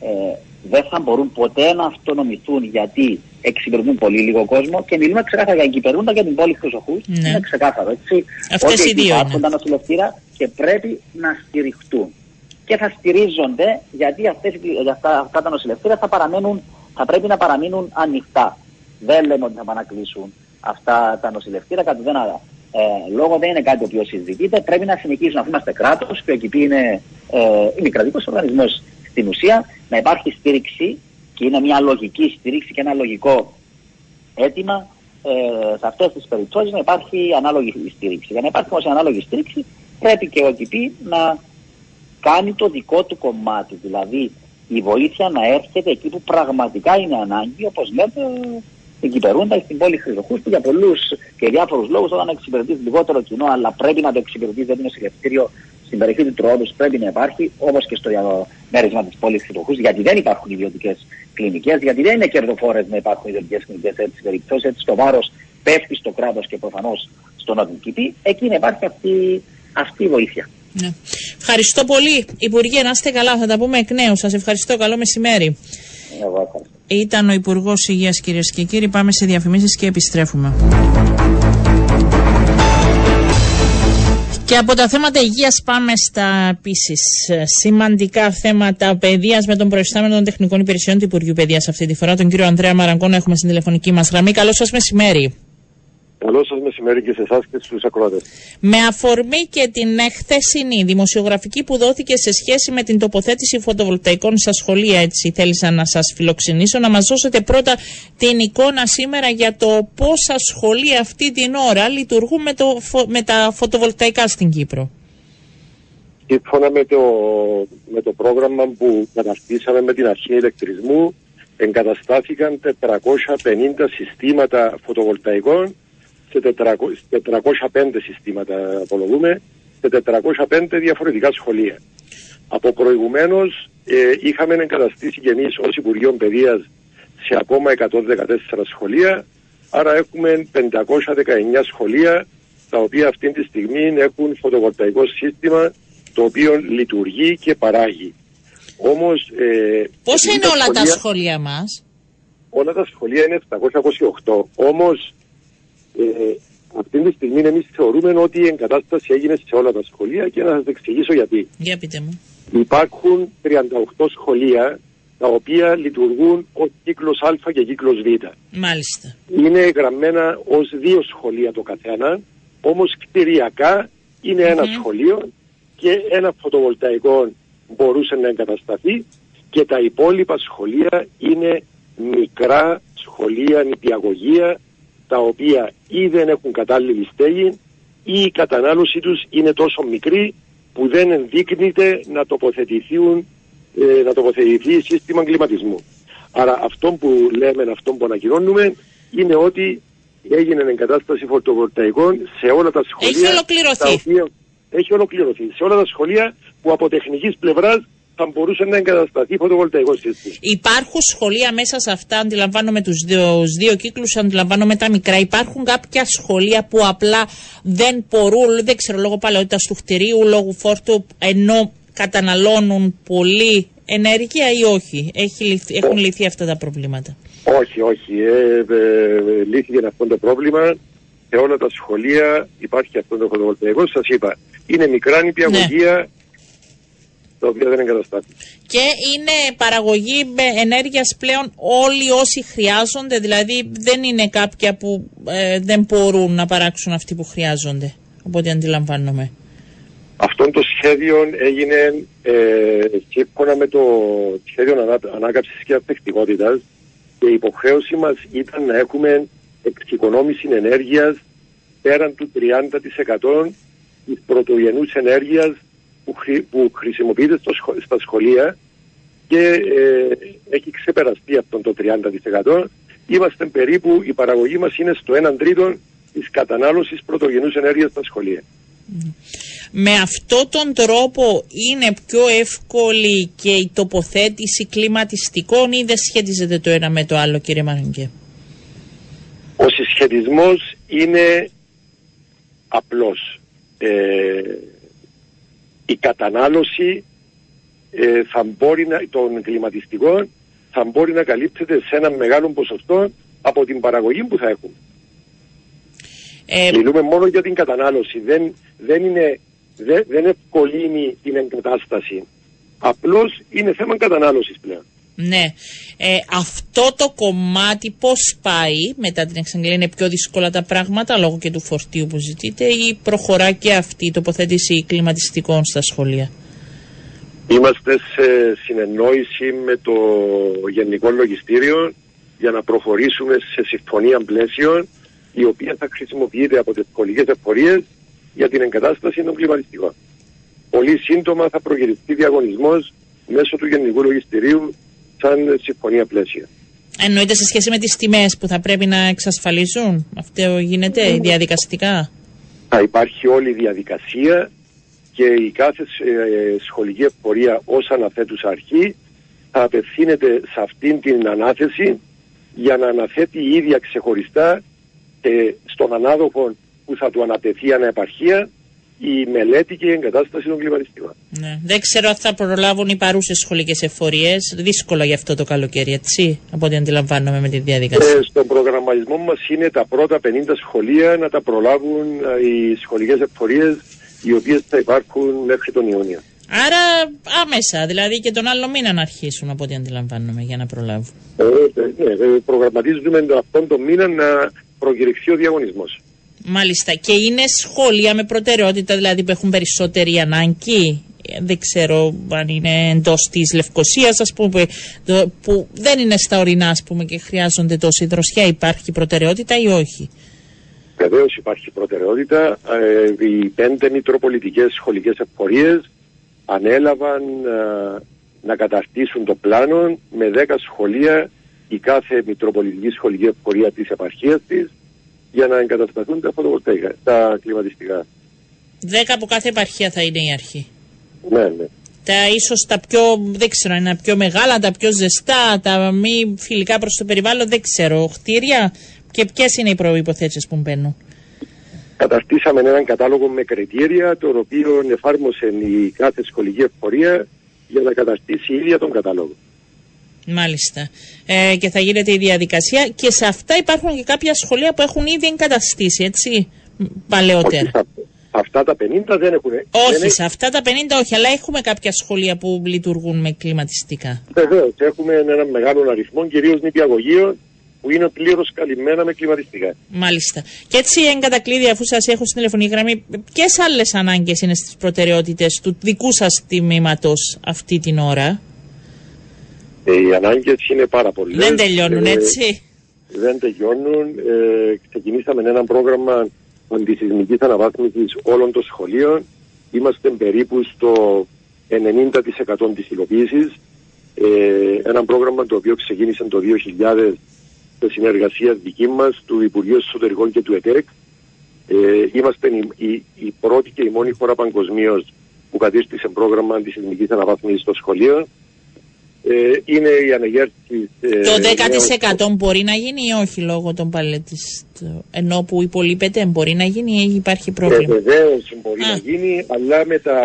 ε, δεν θα μπορούν ποτέ να αυτονομηθούν γιατί εξυπηρετούν πολύ λίγο κόσμο και μιλούμε ξεκάθαρα για εγκυπερούντα για την πόλη Χρυσοχούς. Ναι. Είναι ξεκάθαρο έτσι. Αυτές οι δύο υπάρχουν τα νοσηλευτήρια και πρέπει να στηριχτούν. Και θα στηρίζονται γιατί αυτές, αυτά, αυτά τα νοσηλευτήρια θα, παραμένουν, θα πρέπει να παραμείνουν ανοιχτά. Δεν λέμε ότι θα πάνε να κλείσουν αυτά τα νοσηλευτήρα, κάτι δεν ε, λόγο δεν είναι κάτι το οποίο συζητείται. Πρέπει να συνεχίσουν αφού είμαστε κράτος και ο ΚΙΠΗ είναι ε, κρατικό οργανισμός στην ουσία, να υπάρχει στήριξη και είναι μια λογική στήριξη και ένα λογικό αίτημα ε, σε αυτές τις περιπτώσεις να υπάρχει ανάλογη στήριξη. Για να υπάρχει όμως ανάλογη στήριξη, πρέπει και ο ΚΙΠΗ να κάνει το δικό του κομμάτι. Δηλαδή η βοήθεια να έρχεται εκεί που πραγματικά είναι ανάγκη, όπως λέτε, εγκυπερούνται στην πόλη Χρυσοχούστου για πολλούς και διάφορους λόγους όταν εξυπηρετείς λιγότερο κοινό, αλλά πρέπει να το εξυπηρετείς, δεν είναι νοσηλευτήριο στην περιοχή του Τροόδου, πρέπει να υπάρχει, όπως και στο μέρισμα της πόλης Χρυσοχούστου, γιατί δεν υπάρχουν ιδιωτικές κλινικές, γιατί δεν είναι κερδοφόρες να υπάρχουν ιδιωτικές κλινικές σε έτσι περιπτώσεις, έτσι το βάρος πέφτει στο κράτος και προφανώς στον αδικητή, εκεί να υπάρχει αυτή, αυτή η βοήθεια. Ναι. Ευχαριστώ πολύ. Υπουργέ, να είστε καλά. Θα τα πούμε εκ νέου. Σας ευχαριστώ. Καλό μεσημέρι. Εγώ ευχαριστώ. Ήταν ο Υπουργός Υγείας, κυρίες και κύριοι. Πάμε σε διαφημίσεις και επιστρέφουμε. Και από τα θέματα υγείας πάμε στα επίσης σημαντικά θέματα παιδείας με τον προϊστάμενο των τεχνικών υπηρεσιών του Υπουργείου Παιδείας αυτή τη φορά, τον κύριο Ανδρέα Μαραγκόνο. Έχουμε στην τηλεφωνική μας γραμμή. Καλό σας μεσημέρι. Καλό σας μεσημέρι και σε εσάς και στους ακροατές. Με αφορμή και την χθεσινή δημοσιογραφική που δόθηκε σε σχέση με την τοποθέτηση φωτοβολταϊκών στα σχολεία, έτσι θέλησα να σας φιλοξενήσω, να μας δώσετε πρώτα την εικόνα σήμερα για το πόσα σχολεία αυτή την ώρα λειτουργούν με, το, με τα φωτοβολταϊκά στην Κύπρο. Σύμφωνα με το, με το πρόγραμμα που καταστήσαμε με την αρχή ηλεκτρισμού, εγκαταστάθηκαν 450 συστήματα φωτοβολταϊκών σε 405 συστήματα απολογούμε, σε 405 διαφορετικά σχολεία. Από προηγουμένως ε, είχαμε εγκαταστήσει και εμεί ως Υπουργείο Παιδείας σε ακόμα 114 σχολεία, άρα έχουμε 519 σχολεία τα οποία αυτή τη στιγμή έχουν φωτοβολταϊκό σύστημα το οποίο λειτουργεί και παράγει. Όμως, ε, Πώς είναι όλα τα σχολεία μας; Όλα τα σχολεία είναι 728. Όμως ε, αυτή τη στιγμή εμείς θεωρούμε ότι η εγκατάσταση έγινε σε όλα τα σχολεία και να σας εξηγήσω γιατί. Για πείτε μου. Υπάρχουν 38 σχολεία τα τα οποία λειτουργούν ως κύκλος Α και κύκλος Β. Μάλιστα. Είναι γραμμένα ως δύο σχολεία το καθένα, όμως κτηριακά είναι ένα σχολείο και ένα φωτοβολταϊκό μπορούσε να εγκατασταθεί και τα υπόλοιπα σχολεία είναι μικρά σχολεία νηπιαγωγεία τα οποία ή δεν έχουν κατάλληλη στέγη ή η κατανάλωση τους είναι τόσο μικρή που δεν ενδείκνυται να τοποθετηθούν ε, να τοποθετηθεί σύστημα κλιματισμού. Άρα αυτό που λέμε, αυτό που ανακοινώνουμε είναι ότι έγινε εγκατάσταση φωτοβολταϊκών σε όλα τα σχολεία. Έχει ολοκληρωθεί. έχει ολοκληρωθεί. Σε όλα τα σχολεία που από τεχνικής πλευράς θα μπορούσε να εγκατασταθεί φωτοβολταϊκό σύστημα. Υπάρχουν σχολεία μέσα σε αυτά, αντιλαμβάνομαι τους δύο, δύο κύκλους, αντιλαμβάνομαι τα μικρά. Υπάρχουν κάποια σχολεία που απλά δεν μπορούν, δεν ξέρω, λόγω παλαιότητας του κτηρίου, λόγω φόρτου, ενώ καταναλώνουν πολύ ενέργεια ή όχι; Έχει, έχουν λυθεί αυτά τα προβλήματα; Όχι, όχι. Ε, ε, λύθηκε αυτό το πρόβλημα. Σε όλα τα σχολεία υπάρχει αυτό το φωτοβολταϊκό. Σας είπα, είναι μικρά νηπιαγωγεία ναι. Τα οποία δεν εγκαταστάθηκαν. Και είναι παραγωγή ενέργειας πλέον όλοι όσοι χρειάζονται, δηλαδή δεν είναι κάποια που ε, δεν μπορούν να παράξουν αυτοί που χρειάζονται, οπότε αντιλαμβάνομαι. Αυτό το σχέδιο έγινε ε, σύμφωνα με το σχέδιο ανά, ανάκαψης και απεκτικότητας και η υποχρέωση μας ήταν να έχουμε εξοικονόμηση ενέργειας πέραν του 30% της πρωτογενούς ενέργειας που, που χρησιμοποιείται στο, στα σχολεία και ε, έχει ξεπεραστεί αυτό το 30%. Είμαστε περίπου, η παραγωγή μας είναι στο 1 τρίτο της κατανάλωσης πρωτογενούς ενέργειας στα σχολεία. Με αυτό τον τρόπο είναι πιο εύκολη και η τοποθέτηση κλιματιστικών ή δεν σχετίζεται το ένα με το άλλο κύριε Μαραγκέ. Ο συσχετισμός είναι απλός. Ε, η κατανάλωση ε, θα μπορεί να, των κλιματιστικών θα μπορεί να καλύπτεται σε ένα μεγάλο ποσοστό από την παραγωγή που θα έχουν. Ε, Μιλούμε μόνο για την κατανάλωση. Δεν, δεν, είναι, δεν, δεν ευκολύνει την εγκατάσταση. Απλώς είναι θέμα κατανάλωσης πλέον. Ναι. Ε, αυτό το κομμάτι πώς πάει μετά την εξαγγελία είναι πιο δύσκολα τα πράγματα λόγω και του φορτίου που ζητείτε ή προχωρά και αυτή η τοποθέτηση κλιματιστικών στα σχολεία; Είμαστε σε συνεννόηση με το Γενικό Λογιστήριο για να προχωρήσουμε σε συμφωνία πλαίσιο η οποία θα χρησιμοποιείται από τις σχολικές εφορίες για την εγκατάσταση των κλιματιστικών. Πολύ σύντομα θα προκυριστεί διαγωνισμός μέσω του Γενικού Λογιστηρίου σαν συμφωνία πλαίσια. Εννοείται σε σχέση με τις τιμές που θα πρέπει να εξασφαλίζουν. Αυτό γίνεται διαδικαστικά; Θα υπάρχει όλη η διαδικασία και η κάθε ε, σχολική εφορία ως αναθέτουσα αρχή θα απευθύνεται σε αυτήν την ανάθεση για να αναθέτει η ίδια ξεχωριστά ε, στον ανάδοχο που θα του ανατεθεί αναεπαρχία η μελέτη και η εγκατάσταση των κλιματιστικών. Ναι. Δεν ξέρω αν θα προλάβουν οι παρούσες σχολικές εφορίες. Δύσκολο για αυτό το καλοκαίρι, έτσι, από ό,τι αντιλαμβάνομαι με τη διαδικασία. Ε, στον προγραμματισμό μας είναι τα πρώτα 50 σχολεία να τα προλάβουν ε, οι σχολικές εφορίες, οι οποίες θα υπάρχουν μέχρι τον Ιούνιο. Άρα άμεσα, δηλαδή και τον άλλο μήνα να αρχίσουν από ό,τι αντιλαμβάνομαι για να προλάβουν. Ε, ναι, ε, προγραμματίζουμε αυτόν τον μήνα να προκηρυχθεί ο διαγωνισμός. Μάλιστα. Και είναι σχόλια με προτεραιότητα, δηλαδή που έχουν περισσότερη ανάγκη. Δεν ξέρω αν είναι εντός της Λευκοσίας, ας πούμε, που δεν είναι στα ορεινά, ας πούμε, και χρειάζονται τόση δροσιά. Υπάρχει προτεραιότητα ή όχι; Βεβαίως υπάρχει προτεραιότητα. Ε, οι πέντε μητροπολιτικές σχολικές εφορίε ανέλαβαν ε, να καταρτήσουν το πλάνο με δέκα σχολεία η κάθε μητροπολιτική σχολική εφορία της επαρχίας της για να εγκατασταθούν τα φωτοβολταϊκά, τα κλιματιστικά. Δέκα από κάθε επαρχία θα είναι η αρχή. Ναι, ναι. Τα ίσως τα πιο, δεν ξέρω, είναι πιο μεγάλα, τα πιο ζεστά, τα μη φιλικά προς το περιβάλλον, δεν ξέρω, χτίρια και ποιες είναι οι προϋποθέσεις που μπαίνουν; Καταστήσαμε έναν κατάλογο με κριτήρια, το οποίο εφάρμοσε η κάθε σχολική εφορία για να καταστήσει η ίδια τον κατάλογο. Μάλιστα. Ε, και θα γίνεται η διαδικασία και σε αυτά υπάρχουν και κάποια σχολεία που έχουν ήδη εγκαταστήσει, έτσι, παλαιότερα. Όχι, Αυτά τα 50 δεν έχουν. Όχι, δεν σε αυτά τα 50 όχι, αλλά έχουμε κάποια σχολεία που λειτουργούν με κλιματιστικά. Βεβαίως, έχουμε έναν μεγάλο αριθμό, κυρίως νηπιαγωγείων, που είναι πλήρως καλυμμένα με κλιματιστικά. Μάλιστα. Και έτσι, εν κατακλείδη, αφού σας έχω στην τηλεφωνική γραμμή, ποιες άλλες ανάγκες είναι στις προτεραιότητες του δικού σας τμήματος αυτή την ώρα; Ε, οι ανάγκες είναι πάρα πολλές. Δεν τελειώνουν, έτσι. δεν τελειώνουν. Ε, ξεκινήσαμε ένα πρόγραμμα αντισυσμικής αναβάθμισης όλων των σχολείων. Είμαστε περίπου στο 90% της υλοποίησης. Ε, ένα πρόγραμμα το οποίο ξεκίνησε το 2000 σε συνεργασία δική μας, του Υπουργείου Εσωτερικών και του ΕΤΕΚ. Ε, είμαστε η, η, η, πρώτη και η μόνη χώρα παγκοσμίως που κατήρτισε πρόγραμμα αντισυσμικής αναβάθμισης στο σχολείο. Ε, είναι η αναγέρση. Ε, το 10% μπορεί να γίνει ή όχι λόγω των παλαιτιστών. Ενώ που υπολείπεται μπορεί να γίνει ή υπάρχει πρόβλημα; Ε, Βεβαίως μπορεί να γίνει, αλλά με τα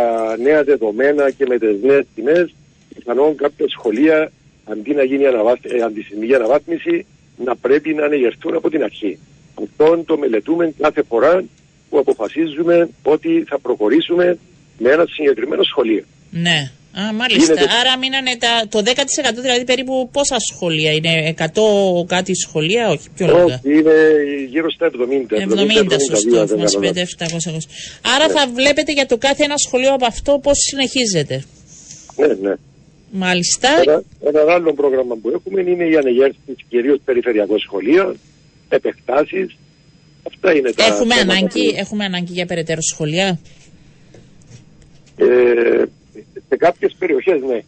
νέα δεδομένα και με τις νέες τιμές, πιθανόν κάποια σχολεία αντί να γίνει ε, αντισυσμική αναβάθμιση, να πρέπει να ανεγερθούν από την αρχή. Αυτό το μελετούμε κάθε φορά που αποφασίζουμε ότι θα προχωρήσουμε με ένα συγκεκριμένο σχολείο. Ναι. Α, μάλιστα. Άρα μείνανε τα, το 10% δηλαδή περίπου πόσα σχολεία είναι, 100 κάτι σχολεία, όχι, πιο λίγα. Όχι, είναι γύρω στα 70. 70, 70 σωστό, αφού μας πείτε 700. Άρα ναι. θα βλέπετε για το κάθε ένα σχολείο από αυτό πώς συνεχίζεται. Ναι, ναι. Μάλιστα. Ένα, ένα άλλο πρόγραμμα που έχουμε είναι η ανεγέρση κυρίως περιφερειακών σχολείων, επεκτάσεις. Αυτά είναι τα. Έχουμε ανάγκη, έχουμε ανάγκη για περαιτέρω σχολεία; Ε, σε κάποιες περιοχές, ναι.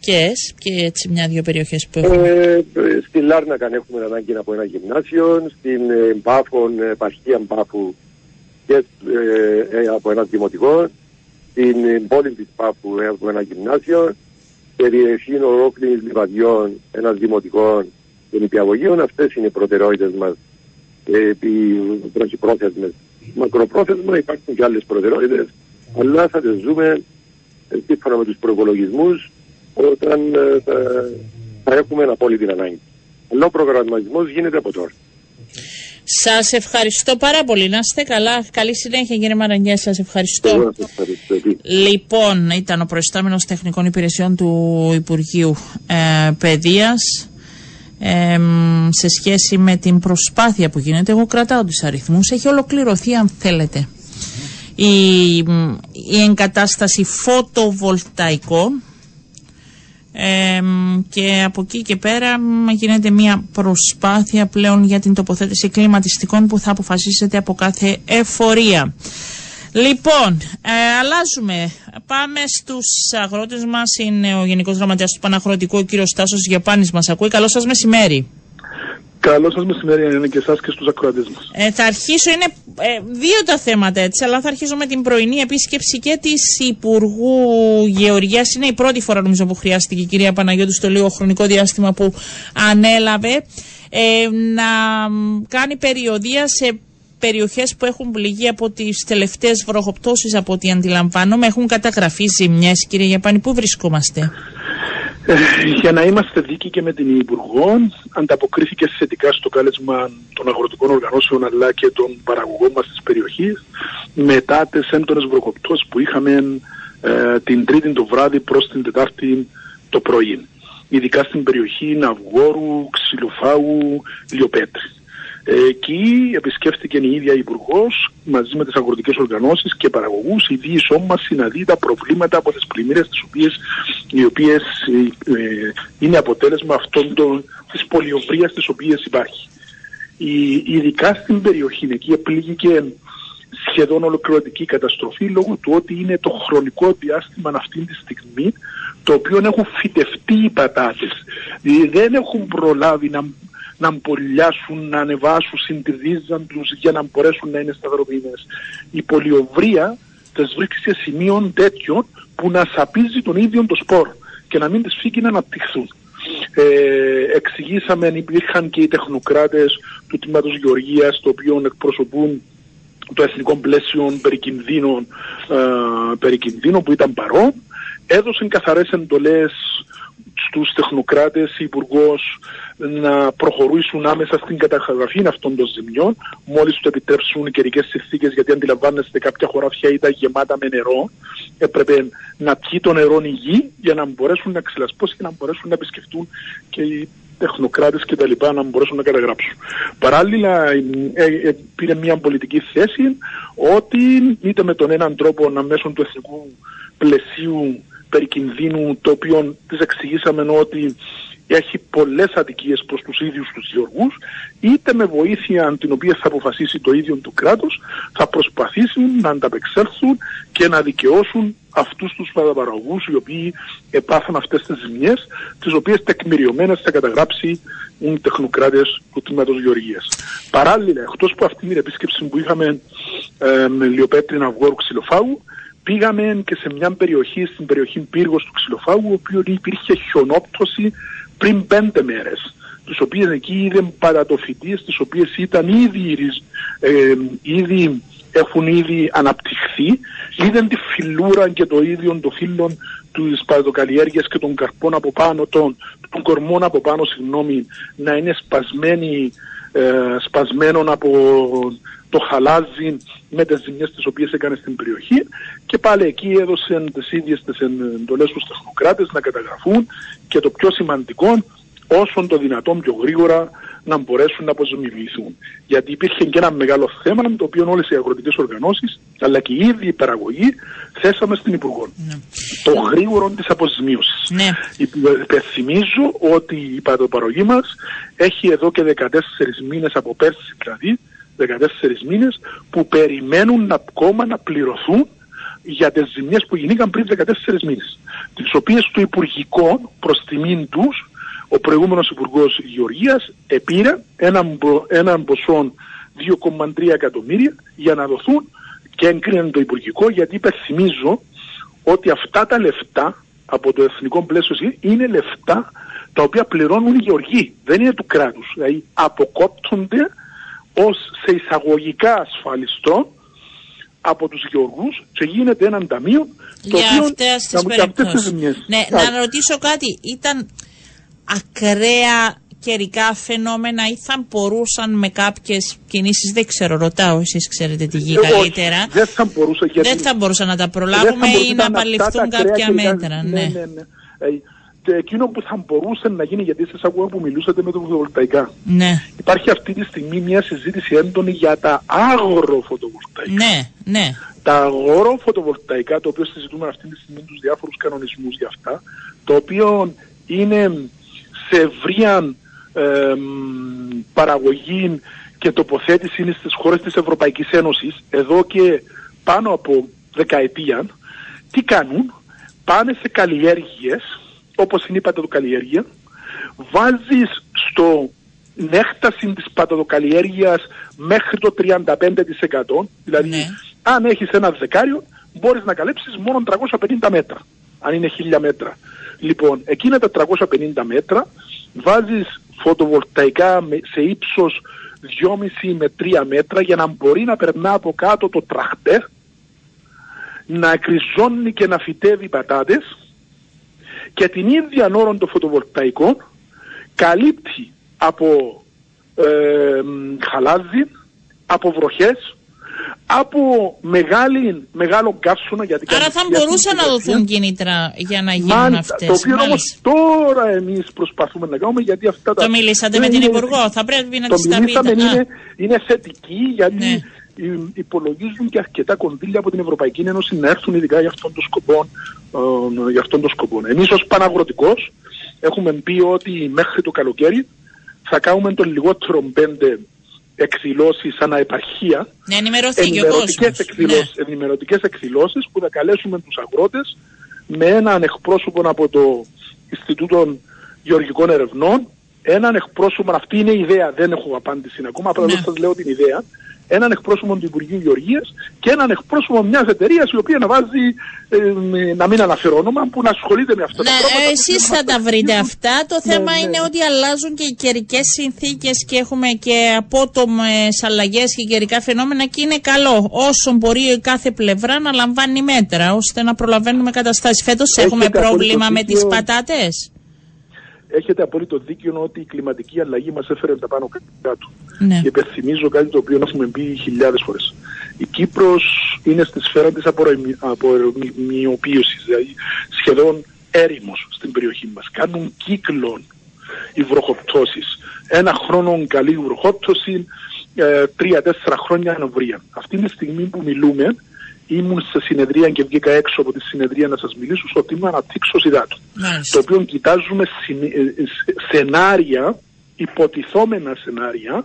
Ποιες, και έτσι μια-δύο περιοχές που έχουμε. Ε, στη Λάρνακαν έχουμε ανάγκη από ένα γυμνάσιο, στην ε, Μπάφων, επαρχία Μπάφου και ε, ε, από ένα δημοτικό, στην ε, πόλη της Πάφου έχουμε ένα γυμνάσιο, περιοχή ολόκληρη λιβαδιών, ένας δημοτικός και νηπιαγωγείων. Αυτές είναι οι προτεραιότητες μας. Ε, οι πρόθεσμε. Μακροπρόθεσμα υπάρχουν και άλλες προτεραιότητες, αλλά θα τις δούμε σύμφωνα με τους προπολογισμού όταν ε, θα, θα έχουμε απόλυτη ανάγκη. Αλλά ο προγραμματισμός γίνεται από τώρα. Σας ευχαριστώ πάρα πολύ. Να είστε καλά. Καλή συνέχεια, κύριε Μαραγκιά. Σας ευχαριστώ. ευχαριστώ. Λοιπόν, ήταν ο προϊστάμενος τεχνικών υπηρεσιών του Υπουργείου ε, Παιδείας. Ε, σε σχέση με την προσπάθεια που γίνεται, εγώ κρατάω τους αριθμούς, έχει ολοκληρωθεί αν θέλετε η, η εγκατάσταση φωτοβολταϊκών και από εκεί και πέρα γίνεται μια προσπάθεια πλέον για την τοποθέτηση κλιματιστικών που θα αποφασίσετε από κάθε εφορία. Λοιπόν, ε, αλλάζουμε. Πάμε στους αγρότες μας. Είναι ο Γενικός Γραμματέας του Παναγροτικού, ο κύριος Στάσος Γιαπάνης μας ακούει. Καλό σας μεσημέρι. Καλό σας μεσημέρι είναι και εσάς και στους ακροατές μας. Ε, θα αρχίσω, είναι ε, δύο τα θέματα έτσι, αλλά θα αρχίσω με την πρωινή επίσκεψη και της Υπουργού Γεωργίας. Είναι η πρώτη φορά νομίζω που χρειάστηκε η κυρία Παναγιώτου στο λίγο χρονικό διάστημα που ανέλαβε ε, να κάνει περιοδία σε περιοχές που έχουν πληγεί από τις τελευταίες βροχοπτώσεις από ό,τι αντιλαμβάνομαι. Έχουν καταγραφεί ζημιές. Κύριε Γιαπάνη, πού βρισκόμαστε; Ε, για να είμαστε δίκοι και με την Υπουργό, ανταποκρίθηκε θετικά στο κάλεσμα των αγροτικών οργανώσεων αλλά και των παραγωγών μας της περιοχής μετά τις έντονες βροχοπτώσεις που είχαμε ε, την Τρίτη το βράδυ προς την Τετάρτη το πρωί. Ειδικά στην περιοχή Ναυγόρου, Ξυλοφάγου, Λιοπέτρη. Εκεί επισκέφθηκε η ίδια Υπουργός μαζί με τις αγροτικές οργανώσεις και παραγωγούς. Η διεισό μας συναντεί τα προβλήματα από τις πλημμύρες, οι οποίες ε, είναι αποτέλεσμα αυτών της πολιοβρία της οποίας υπάρχει. Η, ειδικά στην περιοχή εκεί επλήγηκε σχεδόν ολοκληρωτική καταστροφή λόγω του ότι είναι το χρονικό διάστημα αυτή τη στιγμή το οποίο έχουν φυτευτεί οι πατάτες. Δηλαδή δεν έχουν προλάβει να να μπολιάσουν, να ανεβάσουν, συντηρίζαν τους για να μπορέσουν να είναι σταθεροποιημένες. Η πολιοβρία τις βρίσκει σε σημείο τέτοιο που να σαπίζει τον ίδιο το σπορ και να μην τις φύγει να αναπτυχθούν. Ε, εξηγήσαμε, υπήρχαν και οι τεχνοκράτες του Τμήματος Γεωργίας, το οποίο εκπροσωπούν το εθνικό πλαίσιο περί κινδύνων, ε, περί που ήταν παρόν, έδωσαν καθαρές εντολές στους τεχνοκράτες υπουργός να προχωρήσουν άμεσα στην καταγραφή αυτών των ζημιών μόλις το επιτρέψουν οι καιρικές συνθήκες γιατί αντιλαμβάνεστε κάποια χωράφια ήταν γεμάτα με νερό έπρεπε να πιει το νερό η γη για να μπορέσουν να ξελασπώσει και να μπορέσουν να επισκεφτούν και οι τεχνοκράτες και τα λοιπά να μπορέσουν να καταγράψουν. Παράλληλα ε, ε, πήρε μια πολιτική θέση ότι είτε με τον έναν τρόπο να μέσω του εθνικού πλαισίου περί κινδύνου το οποίο της εξηγήσαμε ότι έχει πολλές αδικίες προς τους ίδιους τους γεωργούς είτε με βοήθεια την οποία θα αποφασίσει το ίδιο του κράτος θα προσπαθήσουν να ανταπεξέλθουν και να δικαιώσουν αυτούς τους παραγωγούς οι οποίοι επάθαν αυτές τις ζημιές τις οποίες τεκμηριωμένες θα καταγράψει οι τεχνοκράτες του Τμήματος Γεωργίας. Παράλληλα, εκτός από αυτήν την επίσκεψη που είχαμε ε, με Λιοπέτριν Αυγόρου Ξυλοφάγου πήγαμε και σε μια περιοχή, στην περιοχή Πύργος του Ξυλοφάγου, όπου υπήρχε χιονόπτωση πριν πέντε μέρες τις οποίες εκεί είδαν παρατοφυτίες, τις οποίες ήταν ήδη, ε, ήδη έχουν ήδη αναπτυχθεί, είδαν τη φιλούρα και το ίδιο το φύλλο του παρατοκαλλιέργειας και των καρπών από πάνω, των, των κορμών από πάνω, συγγνώμη, να είναι σπασμένοι, ε, σπασμένων από το χαλάζι με τις ζημιές τις οποίες έκανε στην περιοχή και πάλι εκεί έδωσαν τις ίδιες τις εντολές στους τεχνοκράτες να καταγραφούν και το πιο σημαντικό όσο το δυνατόν πιο γρήγορα να μπορέσουν να αποζημιωθούν. Γιατί υπήρχε και ένα μεγάλο θέμα το οποίο όλες οι αγροτικές οργανώσεις αλλά και οι ίδιοι οι παραγωγοί θέσαμε στην Υπουργό. Ναι. Το γρήγορο της αποζημίωσης. Ναι. Υπενθυμίζω ότι η παραγωγή μας έχει εδώ και 14 μήνες από πέρσι δηλαδή 14 μήνες που περιμένουν να, ακόμα να πληρωθούν για τις ζημιές που γινήκαν πριν 14 μήνες. Τις οποίες το Υπουργικό προς τιμήν τους ο προηγούμενος Υπουργός Γεωργίας επήρε έναν, έναν ποσό 2,3 εκατομμύρια για να δοθούν και έγκρινε το Υπουργικό γιατί υπερθυμίζω ότι αυτά τα λεφτά από το εθνικό πλαίσιο είναι λεφτά τα οποία πληρώνουν οι γεωργοί, δεν είναι του κράτους. Δηλαδή αποκόπτονται ως σε εισαγωγικά ασφαλιστό από τους γεωργούς και γίνεται έναν ταμείο το Για οποίο αυτές τις περιπτώσεις. Ναι, να ρωτήσω κάτι. Ήταν ακραία καιρικά φαινόμενα ή θα μπορούσαν με κάποιες κινήσεις, δεν ξέρω, ρωτάω εσείς ξέρετε τη γη καλύτερα. Δεν θα μπορούσα γιατί... Δεν θα μπορούσαν να τα προλάβουμε ή να απαλληφθούν κάποια μέτρα. Ναι, ναι, ναι. Ναι. Ε, εκείνο που θα μπορούσε να γίνει, γιατί σας ακούω που μιλούσατε με το φωτοβολταϊκά. Ναι. Υπάρχει αυτή τη στιγμή μια συζήτηση έντονη για τα αγροφωτοβολταϊκά. Ναι, ναι. Τα αγροφωτοβολταϊκά, το οποίο συζητούμε αυτή τη στιγμή τους διάφορους κανονισμούς για αυτά, το οποίο είναι σε ευρία ε, παραγωγή και τοποθέτηση είναι στις χώρες της Ευρωπαϊκής Ένωσης εδώ και πάνω από δεκαετία τι κάνουν; Πάνε σε καλλιέργειες όπως είναι η πατατοκαλλιέργεια, βάζεις στο νέκταση της πατατοκαλλιέργειας μέχρι το 35%, δηλαδή ναι. αν έχεις ένα δεκάριο μπορείς να καλύψεις μόνο 350 μέτρα, αν είναι 1000 μέτρα. Λοιπόν, εκείνα τα 350 μέτρα βάζεις φωτοβολταϊκά σε ύψος 2,5 με 3 μέτρα για να μπορεί να περνά από κάτω το τραχτέρ, να κρυζώνει και να φυτεύει πατάτες και την ίδια ώρα των φωτοβολταϊκών καλύπτει από ε, χαλάζι, από βροχές, από μεγάλη, μεγάλο καύσωνα γιατί Άρα θα μπορούσαν να δοθούν κίνητρα για να γίνουν Μάλιστα, αυτές. Το οποίο όμως τώρα εμείς προσπαθούμε να κάνουμε γιατί αυτά τα... Το μιλήσατε με την Υπουργό, θα πρέπει να τις τα πείτε. Είναι, είναι θετική γιατί ναι υπολογίζουν και αρκετά κονδύλια από την Ευρωπαϊκή Ένωση να έρθουν ειδικά για αυτόν τον σκοπό. Ε, για αυτόν τον σκοπό. Εμείς ως Παναγροτικός έχουμε πει ότι μέχρι το καλοκαίρι θα κάνουμε τον λιγότερο πέντε εκδηλώσεις ανά επαρχία. Ναι, ενημερωτικές, εκδηλώσεις, ναι. ενημερωτικές εκδηλώσεις που θα καλέσουμε τους αγρότες με έναν εκπρόσωπο από το Ινστιτούτο Γεωργικών Ερευνών, έναν εκπρόσωπο, αυτή είναι η ιδέα, δεν έχω απάντηση ακόμα, απλά ναι. σας λέω την ιδέα, έναν εκπρόσωπο του Υπουργείου Γεωργίας και έναν εκπρόσωπο μιας εταιρείας η οποία να βάζει, ε, να μην αναφέρω όνομα, που να ασχολείται με αυτά ναι, τα πράγματα. Εσείς θα τα βρείτε αυτά. Το ναι, θέμα ναι. είναι ότι αλλάζουν και οι καιρικές συνθήκες και έχουμε και απότομες αλλαγές και καιρικά φαινόμενα και είναι καλό όσο μπορεί κάθε πλευρά να λαμβάνει μέτρα ώστε να προλαβαίνουμε καταστάσεις. Φέτος έχουμε πρόβλημα με τις πατάτες. Έχετε απόλυτο δίκιο ότι η κλιματική αλλαγή μας έφερε τα πάνω κάτω. Ναι. Και υπενθυμίζω κάτι το οποίο έχουμε πει χιλιάδες φορές. Η Κύπρος είναι στη σφαίρα της απορρομιοποίηση, δηλαδή σχεδόν έρημος στην περιοχή μας. Κάνουν κύκλων οι βροχοπτώσεις. Ένα χρόνο καλή βροχόπτωση, ε, τρία-τέσσερα χρόνια ανοβρία. Αυτή τη στιγμή που μιλούμε, ήμουν σε συνεδρία και βγήκα έξω από τη συνεδρία να σας μιλήσω στο τμήμα αναπτύξεως υδάτων. Μάλιστα. Το οποίο κοιτάζουμε συνε- ε, σε- σενάρια, υποτιθόμενα σενάρια,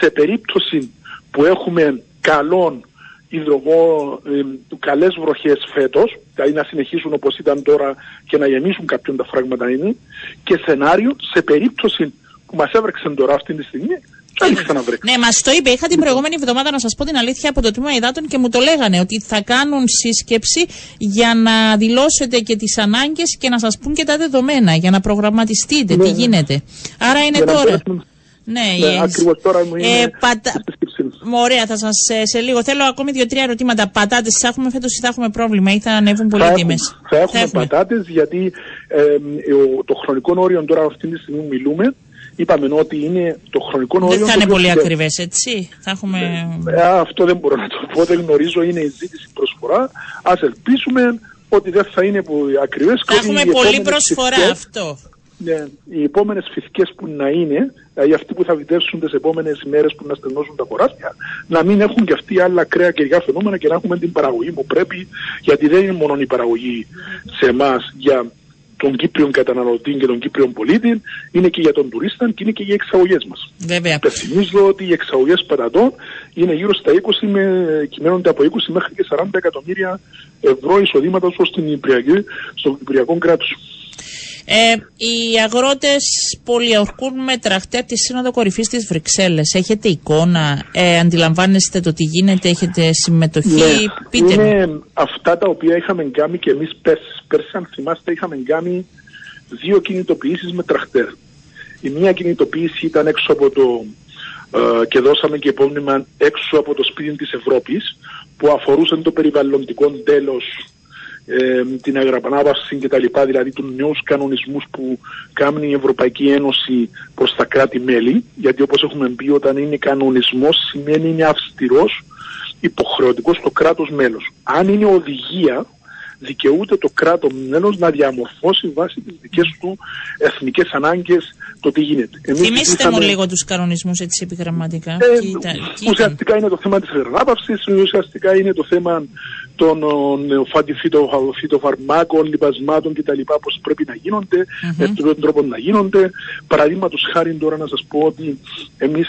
σε περίπτωση που έχουμε καλών υδρογό, ε, καλές βροχές φέτος, δηλαδή να συνεχίσουν όπως ήταν τώρα και να γεμίσουν κάποιον τα φράγματα είναι, και σενάριο σε περίπτωση που μας έβρεξαν τώρα αυτή τη στιγμή, θα ξαναβρέξει. Ναι, μας το είπε. Είχα την προηγούμενη εβδομάδα να σας πω την αλήθεια από το τμήμα υδάτων και μου το λέγανε ότι θα κάνουν σύσκεψη για να δηλώσετε και τις ανάγκες και να σας πούν και τα δεδομένα, για να προγραμματιστείτε τι γίνεται. Άρα είναι Για να τώρα. μπορέσουμε- Ναι, Ναι, ε, ακριβώς τώρα μου είναι ε, πατα... στη σύσκεψή μας. Μ, Ωραία, θα σας σε λίγο. Θέλω ακόμη δύο-τρία ερωτήματα. Πατάτες, θα έχουμε φέτος ή θα έχουμε πρόβλημα ή θα ανέβουν πολύ θα τιμέ. έχουμε, θα έχουμε πατάτες γιατί ε, ο- το χρονικό όριο τώρα αυτή τη στιγμή μιλούμε είπαμε ότι είναι το χρονικό όριο Δεν θα το είναι οποίο πολύ φυτεύει. ακριβές, έτσι; Θα έχουμε. Ε, αυτό δεν μπορώ να το πω, δεν γνωρίζω, είναι η ζήτηση προσφορά. Ας ελπίσουμε ότι δεν θα είναι ακριβές. Θα έχουμε πολλή προσφορά αυτό. Ναι, οι επόμενες φυσικές που να είναι, δηλαδή αυτοί που θα βιτεύσουν τις επόμενες ημέρες που να στενώσουν τα χωράφια, να μην έχουν και αυτοί άλλα ακραία καιρικά φαινόμενα και να έχουμε την παραγωγή που πρέπει, γιατί δεν είναι μόνο η παραγωγή σε εμάς για τον Κύπριον καταναλωτή και τον Κύπριον πολίτη, είναι και για τον τουρίστα και είναι και για οι εξαγωγές μας. Βέβαια. Υπενθυμίζω ότι οι εξαγωγές πατατών είναι γύρω στα 20 με, κυμαίνονται από 20 μέχρι και 40 εκατομμύρια ευρώ εισοδήματα ως στην Κυπριακή, στο Κυπριακό κράτος. Ε, οι αγρότες πολιορκούν με τραχτέρ τη Σύνοδο Κορυφής της Βρυξέλλες. Έχετε εικόνα, ε, αντιλαμβάνεστε το τι γίνεται, έχετε συμμετοχή; Πείτε μου. Ναι, είναι αυτά τα οποία είχαμε κάνει και εμείς πέρσι. Πέρσι, αν θυμάστε, είχαμε κάνει δύο κινητοποιήσεις με τραχτέρ. Η μία κινητοποίηση ήταν έξω από το ε, και δώσαμε και επόμενα έξω από το σπίτι της Ευρώπης που αφορούσαν το περιβαλλοντικό τέλος ε, την αγραπανάβαση και τα λοιπά, δηλαδή τους νέους κανονισμούς που κάνει η Ευρωπαϊκή Ένωση προς τα κράτη-μέλη, γιατί όπως έχουμε πει όταν είναι κανονισμός σημαίνει είναι αυστηρός, υποχρεωτικός στο κράτος μέλος. Αν είναι οδηγία, δικαιούται το κράτος μέλος να διαμορφώσει βάσει τις δικές του εθνικές ανάγκες το τι γίνεται. Εμείς Θυμήστε ζητήσαμε- μου λίγο τους κανονισμούς έτσι επιγραμματικά. ε, Κοίτα- κοίτα. ουσιαστικά είναι το θέμα της εργάπαυσης, ουσιαστικά είναι το θέμα των ε, φαντι- φυτο- φυτοφαρμάκων, λιπασμάτων κτλ. πώς πρέπει να γίνονται, με ποιον τρόπο να γίνονται. Παραδείγματος χάρη τώρα να σας πω ότι εμείς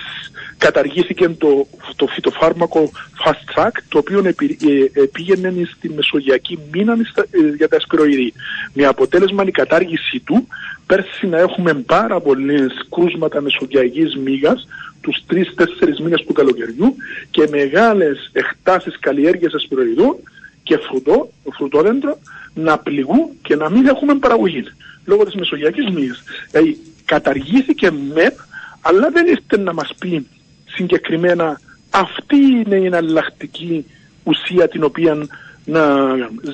καταργήθηκε το, το φυτοφάρμακο Fast Track, το οποίο επι, ε, ε, πήγαινε στη μεσογειακή μήνα στα- ε, για τα ασπυροειδή. Με αποτέλεσμα η κατάργηση του πέρσι να έχουμε πάρα πολλές κρούσματα μεσογειακής μύγας τους τρεις-τέσσερις μήνες του καλοκαιριού και μεγάλες εκτάσεις καλλιέργειας ασπυροειδών και φρουτό, φρουτόδεντρο να πληγούν και να μην έχουμε παραγωγή λόγω της μεσογειακής μύγας. Δηλαδή καταργήθηκε ΜΕΠ αλλά δεν ήρθε να μας πει συγκεκριμένα αυτή είναι η εναλλακτική ουσία την οποία να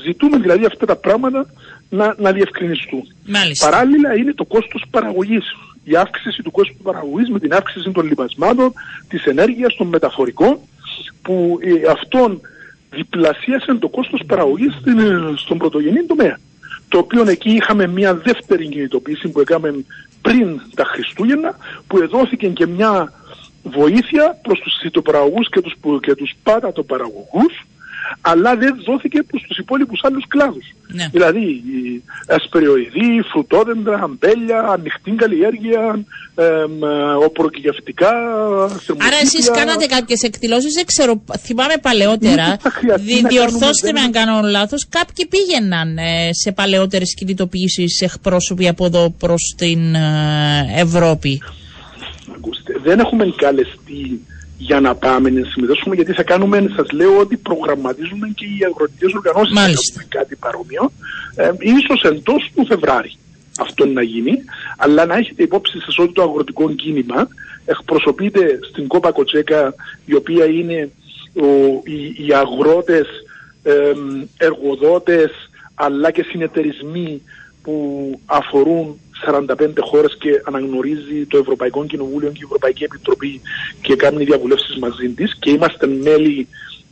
ζητούμε δηλαδή αυτά τα πράγματα να, να διευκρινιστούν. Μάλιστα. Παράλληλα είναι το κόστος παραγωγής. Η αύξηση του κόστου παραγωγής με την αύξηση των λιπασμάτων, της ενέργειας, των μεταφορικών που ε, αυτόν διπλασίασε το κόστος παραγωγής στην, ε, στον πρωτογενή τομέα. Το οποίο εκεί είχαμε μια δεύτερη κινητοποίηση που έκαμε πριν τα Χριστούγεννα που εδόθηκε και μια βοήθεια προς τους φυτοπαραγωγούς και τους, που- και τους παρατοπαραγωγούς αλλά δεν δόθηκε προς τους υπόλοιπους άλλους κλάδους. Ναι. Δηλαδή η ασπεριοειδή, φρουτόδεντρα, αμπέλια, ανοιχτή καλλιέργεια, εμ, οπροκυριαυτικά, Άρα εσείς κάνατε κάποιες εκδηλώσεις, δεν ξέρω, θυμάμαι παλαιότερα. Μήπως θα χρειαστεί Δι- να διορθώστε κάνουμε- με αν κάνω λάθος. Κάποιοι πήγαιναν ε, σε παλαιότερες κινητοποιήσεις εκπρόσωποι από εδώ προς την ε, Ευρώπη. Ακούστε, δεν έχουμε καλεστεί για να πάμε να συμμετάσχουμε γιατί θα κάνουμε, σας λέω ότι προγραμματίζουμε και οι αγροτικές οργανώσεις να Μάλιστα. κάνουμε κάτι παρόμοιο, ε, ίσως εντός του Φεβράρι αυτό να γίνει, αλλά να έχετε υπόψη σας ότι το αγροτικό κίνημα εκπροσωπείται στην Κόπα Κοτσέκα η οποία είναι ο, οι, οι αγρότες, εμ, εργοδότες αλλά και συνεταιρισμοί που αφορούν 45 χώρες και αναγνωρίζει το Ευρωπαϊκό Κοινοβούλιο και η Ευρωπαϊκή Επιτροπή και κάνει διαβουλεύσεις μαζί της και είμαστε μέλη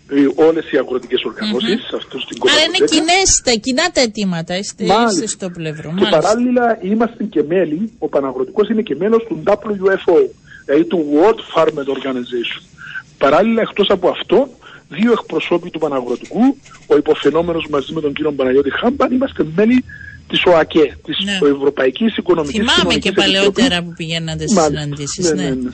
ε, όλες οι αγροτικές οργανώσεις mm-hmm. αυτούς στην Άρα είναι κοινές, τα κοινά τα αιτήματα, είστε, είστε στο πλευρό. Και Μάλιστα. παράλληλα είμαστε και μέλη, ο Παναγροτικός είναι και μέλος του WFO, δηλαδή του World Farmer Organization. Παράλληλα, εκτός από αυτό, δύο εκπροσώποι του Παναγροτικού, ο υποφαινόμενος μαζί με τον κύριο Παναγιώτη Χάμπαν, είμαστε μέλη της ΟΑΚΕ, της ναι. Ευρωπαϊκής Οικονομικής Θυμάμαι και παλαιότερα που πηγαίνατε στις συναντήσεις. Ναι, ναι. ναι.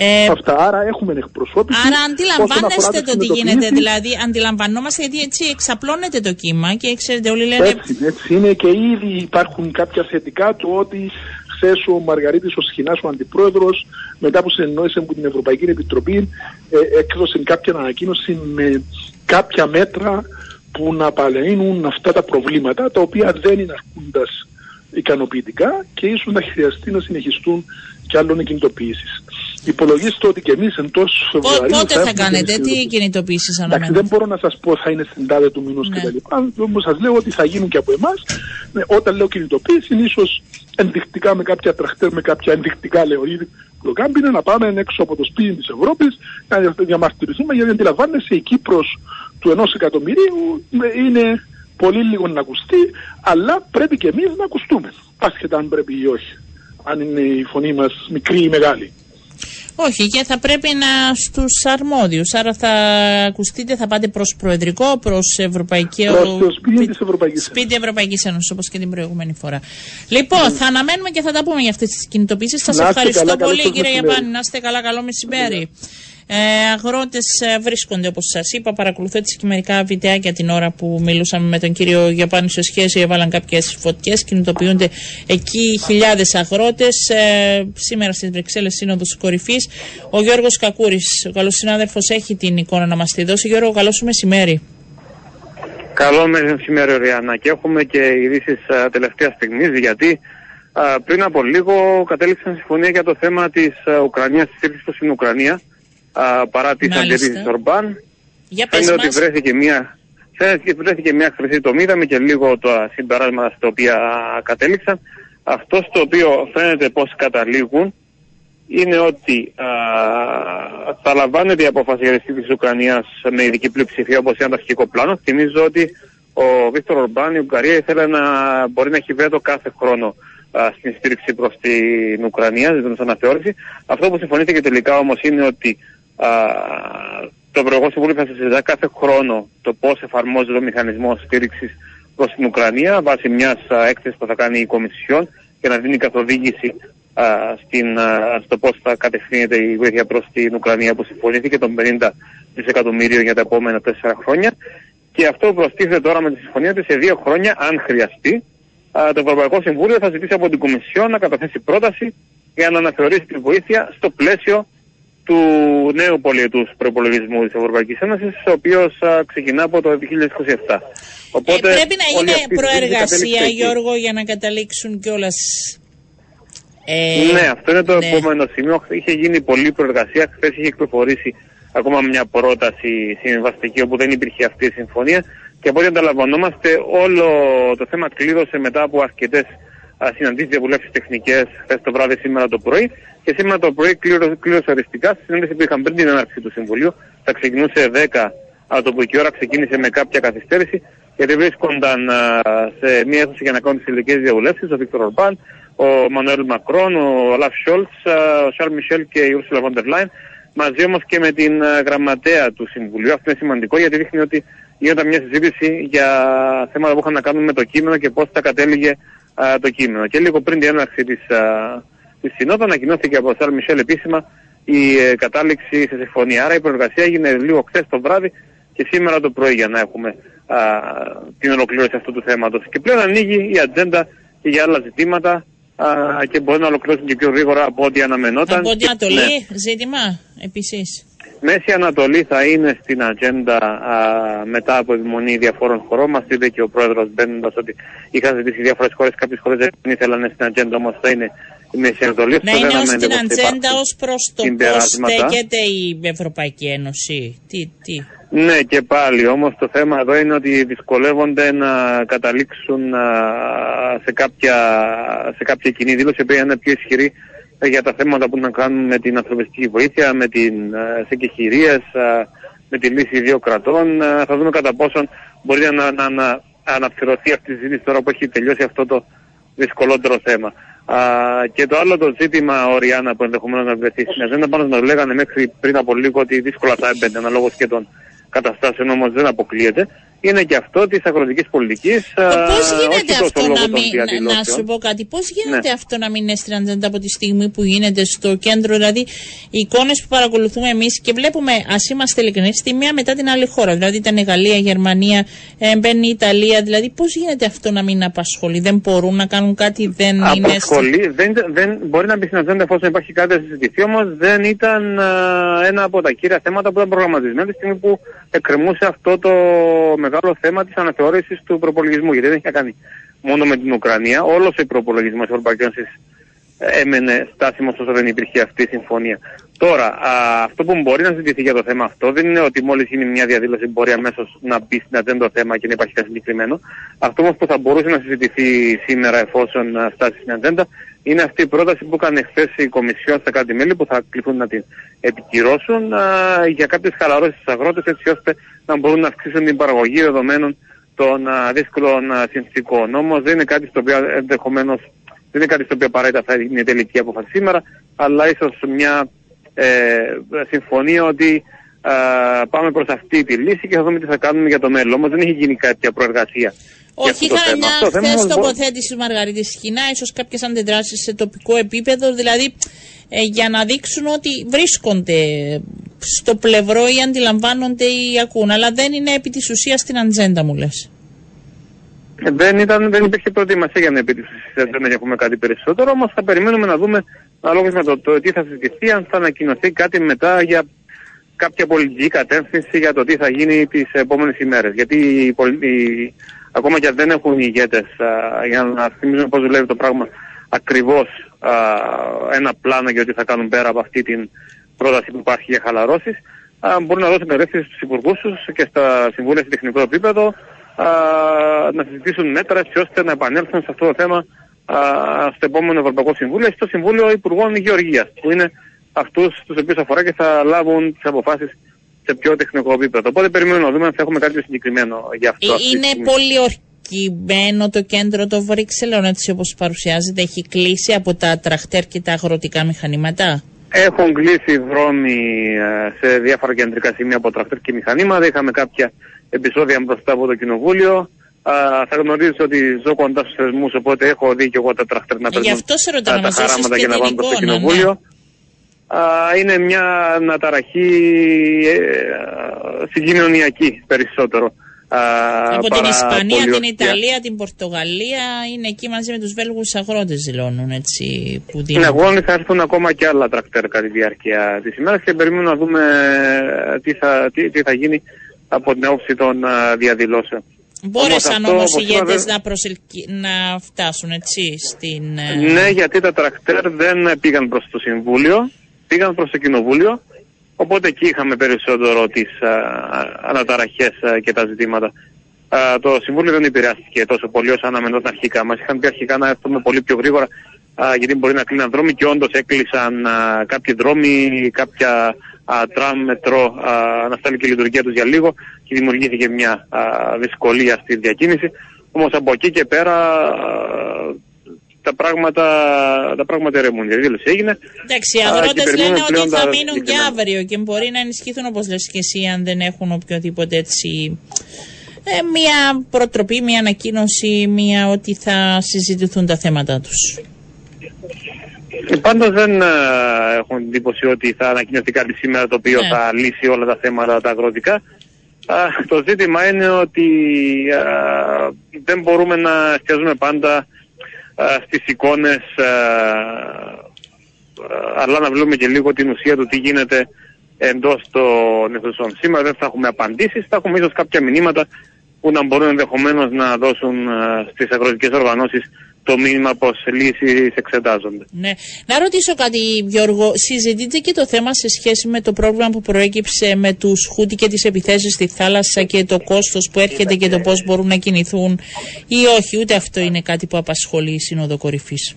Ε, Αυτά, άρα έχουμε εκπροσώπηση. Άρα αντιλαμβάνεστε το τι γίνεται, δηλαδή αντιλαμβανόμαστε γιατί έτσι εξαπλώνεται το κύμα και ξέρετε όλοι λένε... Έτσι, έτσι είναι και ήδη υπάρχουν κάποια θετικά του ότι χθες ο Μαργαρίτης ο Σχοινάς, ο αντιπρόεδρος, μετά που συνεννόησε με την Ευρωπαϊκή Επιτροπή, ε, έκδοσε κάποια ανακοίνωση με κάποια μέτρα που να παλαινούν αυτά τα προβλήματα, τα οποία δεν είναι αρκούντας ικανοποιητικά και ίσως να χρειαστεί να συνεχιστούν και άλλων κινητοποιήσεις. Υπολογίστε ότι και εμείς εντός Φεβρουαρίου. Πότε θα, θα κάνετε, τι κινητοποιήσεις αναμένετε; Δεν μπορώ να σας πω θα είναι στην τάδε του μηνός ναι. κτλ. Όμως σας λέω ότι θα γίνουν και από εμάς. Ναι, όταν λέω κινητοποίηση, είναι ίσως ενδεικτικά με κάποια τραχτέρ, με κάποια ενδεικτικά λεωρίδη προκάμπινα να πάμε έξω από το σπίτι της Ευρώπης να διαμαρτυρηθούμε γιατί αντιλαμβάνεσαι η Κύπρος του ενός εκατομμυρίου είναι πολύ λίγο να ακουστεί, αλλά πρέπει και εμείς να ακουστούμε. Άσχετα αν πρέπει ή όχι. Αν είναι η φωνή μας μικρή ή μεγάλη. Όχι, και θα πρέπει να στους αρμόδιους. Άρα θα ακουστείτε, θα πάτε προς Προεδρικό, προς Ευρωπαϊκή Προς το σπίτι της Ευρωπαϊκής Ένωσης. Σπίτι Ευρωπαϊκής Ένωσης, όπως και την προηγούμενη φορά. Λοιπόν, θα αναμένουμε και θα τα πούμε για αυτές τις κινητοποιήσει. Σας ευχαριστώ καλά, πολύ, κύριε Γιαπάνη. Να είστε καλά, καλό μεσημέρι. Ε, Αγρότες ε, βρίσκονται, όπως σας είπα. Παρακολουθώ έτσι και μερικά βιντεάκια την ώρα που μιλούσαμε με τον κύριο Γιαπάνη σε σχέση. Έβαλαν κάποιες φωτιές. Κινητοποιούνται εκεί χιλιάδες αγρότες. Ε, σήμερα στις Βρυξέλλες Σύνοδος Κορυφής. Ο Γιώργος Κακούρης, ο καλός συνάδελφος, έχει την εικόνα να μας τη δώσει. Γιώργο, καλό σου μεσημέρι. Καλό μεσημέρι, Ριάννα. Και έχουμε και ειδήσεις ε, τελευταία στιγμή γιατί πριν από λίγο κατέληξαν συμφωνία για το θέμα της Ουκρανίας, της στήριξη στην Ουκρανία παρά τις αντιρρήσεις της Ορμπάν. Φαίνεται ότι βρέθηκε μια, φαίνεται βρέθηκε μια χρυσή τομή, είδαμε και λίγο τα συμπεράσματα στα οποία κατέληξαν. Αυτό στο οποίο φαίνεται πως καταλήγουν είναι ότι α, θα λαμβάνεται η απόφαση για της Ουκρανίας με ειδική πλειοψηφία όπως είναι το αρχικό πλάνο. Θυμίζω ότι ο Βίκτορ Ορμπάν, η Ουγγαρία, ήθελε να μπορεί να έχει βέτο κάθε χρόνο α, στην στήριξη προς την Ουκρανία, δηλαδή αναθεώρηση. Αυτό που συμφωνήθηκε τελικά όμως είναι ότι το Ευρωπαϊκό Συμβούλιο θα συζητά κάθε χρόνο το πώς εφαρμόζεται ο μηχανισμός στήριξης προς την Ουκρανία βάσει μιας έκθεσης που θα κάνει η Κομισιόν και να δίνει καθοδήγηση α, στην, α, στο πώς θα κατευθύνεται η βοήθεια προς την Ουκρανία που συμφωνήθηκε των 50 δισεκατομμύριων για τα επόμενα τέσσερα χρόνια. Και αυτό προστίθεται τώρα με τη συμφωνία ότι σε δύο χρόνια, αν χρειαστεί, α, το Ευρωπαϊκό Συμβούλιο θα ζητήσει από την Κομισιόν να καταθέσει πρόταση για να αναθεωρήσει τη βοήθεια στο πλαίσιο του νέου πολιετούς προπολογισμού της Ευρωπαϊκής Ένωσης, ο οποίος ξεκινά από το 2027. Οπότε, ε, πρέπει να γίνει προεργασία, Γιώργο, για να καταλήξουν κιόλας. Ε, ναι, αυτό είναι το ναι. επόμενο σημείο. Είχε γίνει πολλή προεργασία. Χθες είχε εκπληροφορήσει ακόμα μια πρόταση συμβαστική όπου δεν υπήρχε αυτή η συμφωνία. Και από ό,τι ανταλαμβανόμαστε, όλο το θέμα κλείδωσε μετά από αρκετές συναντήσει διαβουλεύσει τεχνικές χθες το βράδυ, σήμερα το πρωί. Και σήμερα το πρωί κλήρωσε οριστικά στη συνέντευξη που είχαν πριν την έναρξη του Συμβουλίου. Θα ξεκινούσε 10 από το που η ώρα ξεκίνησε με κάποια καθυστέρηση, γιατί βρίσκονταν α, σε μία αίθουσα για να κάνουν τις τελικές διαβουλεύσεις ο Βίκτορ Ορμπάν, ο Εμανουέλ Μακρόν, ο Όλαφ Σολτς, ο Σαρλ Μισέλ και η Ursula von der Leyen, μαζί όμως και με την α, γραμματέα του Συμβουλίου. Αυτό είναι σημαντικό γιατί δείχνει ότι γινόταν μια συζήτηση για θέματα που είχαν να κάνουν με το κείμενο και πώς θα κατέληγε α, το κείμενο. Και λίγο πριν την έναρξη της της Συνόδου ανακοινώθηκε από Σαρλ Μισέλ επίσημα η ε, κατάληξη σε συμφωνία. Άρα η προεργασία έγινε λίγο χθες το βράδυ και σήμερα το πρωί για να έχουμε α, την ολοκλήρωση αυτού του θέματος. Και πλέον ανοίγει η ατζέντα και για άλλα ζητήματα α, και μπορεί να ολοκληρώσουν και πιο γρήγορα από ό,τι αναμενόταν. Από ό,τι Ανατολή ναι. ζήτημα επίσης. Μέση Ανατολή θα είναι στην ατζέντα α, μετά από επιμονή διαφόρων χωρών. Μας είπε και ο πρόεδρος μπαίνοντας ότι είχαν ζητήσει διάφορες χώρες. Κάποιες χώρες δεν ήθελαν στην ατζέντα, όμως θα είναι η Μέση Ανατολή. Να είναι ως την ατζέντα ως προς το πώς στέκεται η Ευρωπαϊκή Ένωση. Τι, τι. Ναι και πάλι όμως το θέμα εδώ είναι ότι δυσκολεύονται να καταλήξουν α, σε κάποια, σε κάποια κοινή δήλωση που είναι πιο ισχυρή για τα θέματα που να κάνουν με την ανθρωπιστική βοήθεια, με την ε, εκεχηρίες, με τη λύση δύο κρατών. Ε, θα δούμε κατά πόσον μπορεί να, να, να αναφυρωθεί αυτή η συζήτηση τώρα που έχει τελειώσει αυτό το δυσκολότερο θέμα. Α, και το άλλο το ζήτημα, ο Ριάννα, που ενδεχομένως να βρεθεί στην αζέντα, πάνω να λέγανε μέχρι πριν από λίγο ότι δύσκολα θα έμπαινε αναλόγως και των καταστάσεων όμως δεν αποκλείεται είναι και αυτό της αγροτικής πολιτικής. Πώς γίνεται αυτό να μην. Να σου πω κάτι. Πώς γίνεται ναι. αυτό να μην είναι στην ατζέντα από τη στιγμή που γίνεται στο κέντρο. Δηλαδή, οι εικόνες που παρακολουθούμε εμείς και βλέπουμε, ας είμαστε ειλικρινείς, τη μία μετά την άλλη χώρα. Δηλαδή, ήταν η Γαλλία, η Γερμανία, ε, μπαίνει η Ιταλία. Δηλαδή, πώς γίνεται αυτό να μην απασχολεί. Δεν μπορούν να κάνουν κάτι, δεν απασχολεί, είναι. Δεν, δεν, μπορεί να μπει στην ατζέντα εφόσον υπάρχει κάτι να συζητηθεί, όμως δεν ήταν α, ένα από τα κύρια θέματα που ήταν προγραμματισμένα τη στιγμή που εκκρεμούσε αυτό το μεγάλο θέμα της αναθεώρησης του προπολογισμού. Γιατί δεν έχει να κάνει μόνο με την Ουκρανία. Όλος ο προπολογισμός της Ευρωπαϊκής Ένωσης έμενε στάσιμος όσο δεν υπήρχε αυτή η συμφωνία. Τώρα, α, αυτό που μπορεί να συζητηθεί για το θέμα αυτό δεν είναι ότι μόλις γίνει μια διαδήλωση μπορεί αμέσως να μπει στην ατζέντα το θέμα και να υπάρχει κάτι συγκεκριμένο. Αυτό όμως που θα μπορούσε να συζητηθεί σήμερα εφόσον φτάσει στην ατζέντα είναι αυτή η πρόταση που έκανε χθες η Κομισιόν στα κάτι μέλη που θα κληθούν να την επικυρώσουν α, για κάποιες χαλαρώσεις στους αγρότες έτσι ώστε να μπορούν να αυξήσουν την παραγωγή δεδομένων των α, δύσκολων α, συνθήκων. Όμως δεν είναι κάτι στο οποίο ενδεχομένως δεν είναι κάτι στο οποίο απαραίτητα θα είναι η τελική απόφαση σήμερα, αλλά ίσως μια ε, συμφωνία ότι πάμε προς αυτή τη λύση και θα δούμε τι θα κάνουμε για το μέλλον. Όμως δεν έχει γίνει κάποια προεργασία. Όχι, είχα μια χθες τοποθέτηση του Μαργαρίτης Σκηνά, ίσως κάποιες αντιδράσεις σε τοπικό επίπεδο, δηλαδή ε, για να δείξουν ότι βρίσκονται στο πλευρό ή αντιλαμβάνονται ή ακούν, αλλά δεν είναι επί της ουσίας στην ατζέντα μου λες. Ε, δεν, ήταν, δεν υπήρχε προετοιμασία για να επί της ουσίας δεν έχουμε κάτι περισσότερο, όμως θα περιμένουμε να δούμε ανάλογα με το, το τι θα συζητηθεί, αν θα ανακοινωθεί κάτι μετά για κάποια πολιτική κατεύθυνση για το τι θα γίνει τις επόμενες ημέρες. Γιατί οι, οι, ακόμα και αν δεν έχουν οι ηγέτες, για να θυμίζουμε πώς δουλεύει το πράγμα, ακριβώς ένα πλάνο για τι θα κάνουν πέρα από αυτή την πρόταση που υπάρχει για χαλαρώσεις, μπορούν να δώσουν κατεύθυνση στους υπουργούς τους και στα συμβούλια σε τεχνικό επίπεδο να συζητήσουν μέτρα έτσι ώστε να επανέλθουν σε αυτό το θέμα στο επόμενο Ευρωπαϊκό Συμβούλιο ή στο Συμβούλιο Υπουργών Γεωργίας, που είναι αυτούς τους οποίους αφορά και θα λάβουν τις αποφάσεις σε πιο τεχνικό επίπεδο. Οπότε περιμένουμε να δούμε αν θα έχουμε κάτι συγκεκριμένο για αυτό. Ε, είναι πολύ ορκημένο το κέντρο των Βρυξελών έτσι όπως παρουσιάζεται. Έχει κλείσει από τα τραχτέρ και τα αγροτικά μηχανήματα; Έχουν κλείσει δρόμοι ε, σε διάφορα κεντρικά σημεία από τραχτέρ και μηχανήματα. Είχαμε κάποια επεισόδια μπροστά από το κοινοβούλιο. θα γνωρίζει ότι ζω κοντά στους θεσμούς, οπότε έχω δει και εγώ τα τραχτέρ να παίρνουν τα, τα χαράματα και να πάνε προ το κοινοβούλιο. Ναι είναι μια αναταραχή ε, συγκοινωνιακή περισσότερο. Από την Ισπανία, την Ιταλία, την Πορτογαλία είναι εκεί μαζί με τους Βέλγους αγρότες δηλώνουν έτσι που δίνουν. Στην αγώνη θα έρθουν ακόμα και άλλα τρακτέρ κατά τη διάρκεια της ημέρας και περιμένουμε να δούμε ε, τι θα, τι, τι θα γίνει από την άποψη των uh, διαδηλώσεων. Μπόρεσαν όμως οι ηγέτες να, προσελκυ... να φτάσουν έτσι στην. Ε, ναι, γιατί τα τρακτέρ δεν πήγαν προς το Συμβούλιο πήγαν προς το Κοινοβούλιο, οπότε εκεί είχαμε περισσότερο τις αναταραχές και τα ζητήματα. το Συμβούλιο δεν επηρεάστηκε τόσο πολύ όσο αναμενόταν αρχικά. Μας είχαν πει αρχικά να έρθουμε πολύ πιο γρήγορα γιατί μπορεί να κλείναν δρόμοι και όντως έκλεισαν κάποιοι δρόμοι, κάποια τραμ, μετρό να στέλνει και η λειτουργία τους για λίγο και δημιουργήθηκε μια δυσκολία στη διακίνηση. Όμως από εκεί και πέρα τα πράγματα, τα πράγματα ερεμούν. Η δήλωση έγινε. Εντάξει, οι αγρότες λένε ότι θα μείνουν και αύριο και μπορεί να ενισχυθούν όπως λες και εσύ αν δεν έχουν οποιοδήποτε έτσι ε, μια προτροπή, μια ανακοίνωση, μια ότι θα συζητηθούν τα θέματα τους. Ε, Πάντως δεν ε, έχουν εντύπωση ότι θα ανακοινωθεί κάτι σήμερα το οποίο ναι. θα λύσει όλα τα θέματα τα αγροτικά. το ζήτημα είναι ότι δεν μπορούμε να εστιάζουμε πάντα στις εικόνες αλλά να βλέπουμε και λίγο την ουσία του τι γίνεται εντός των εθνικών. Σήμερα δεν θα έχουμε απαντήσεις, θα έχουμε ίσως κάποια μηνύματα που να μπορούν ενδεχομένως να δώσουν στις αγροτικές οργανώσεις το μήνυμα πως λύσεις εξετάζονται. Ναι. Να ρωτήσω κάτι Γιώργο, συζητείτε και το θέμα σε σχέση με το πρόβλημα που προέκυψε με τους Χούτι και τις επιθέσεις στη θάλασσα και το κόστος που έρχεται και το πώς μπορούν να κινηθούν ή όχι, ούτε αυτό είναι κάτι που απασχολεί η Σύνοδο Κορυφής.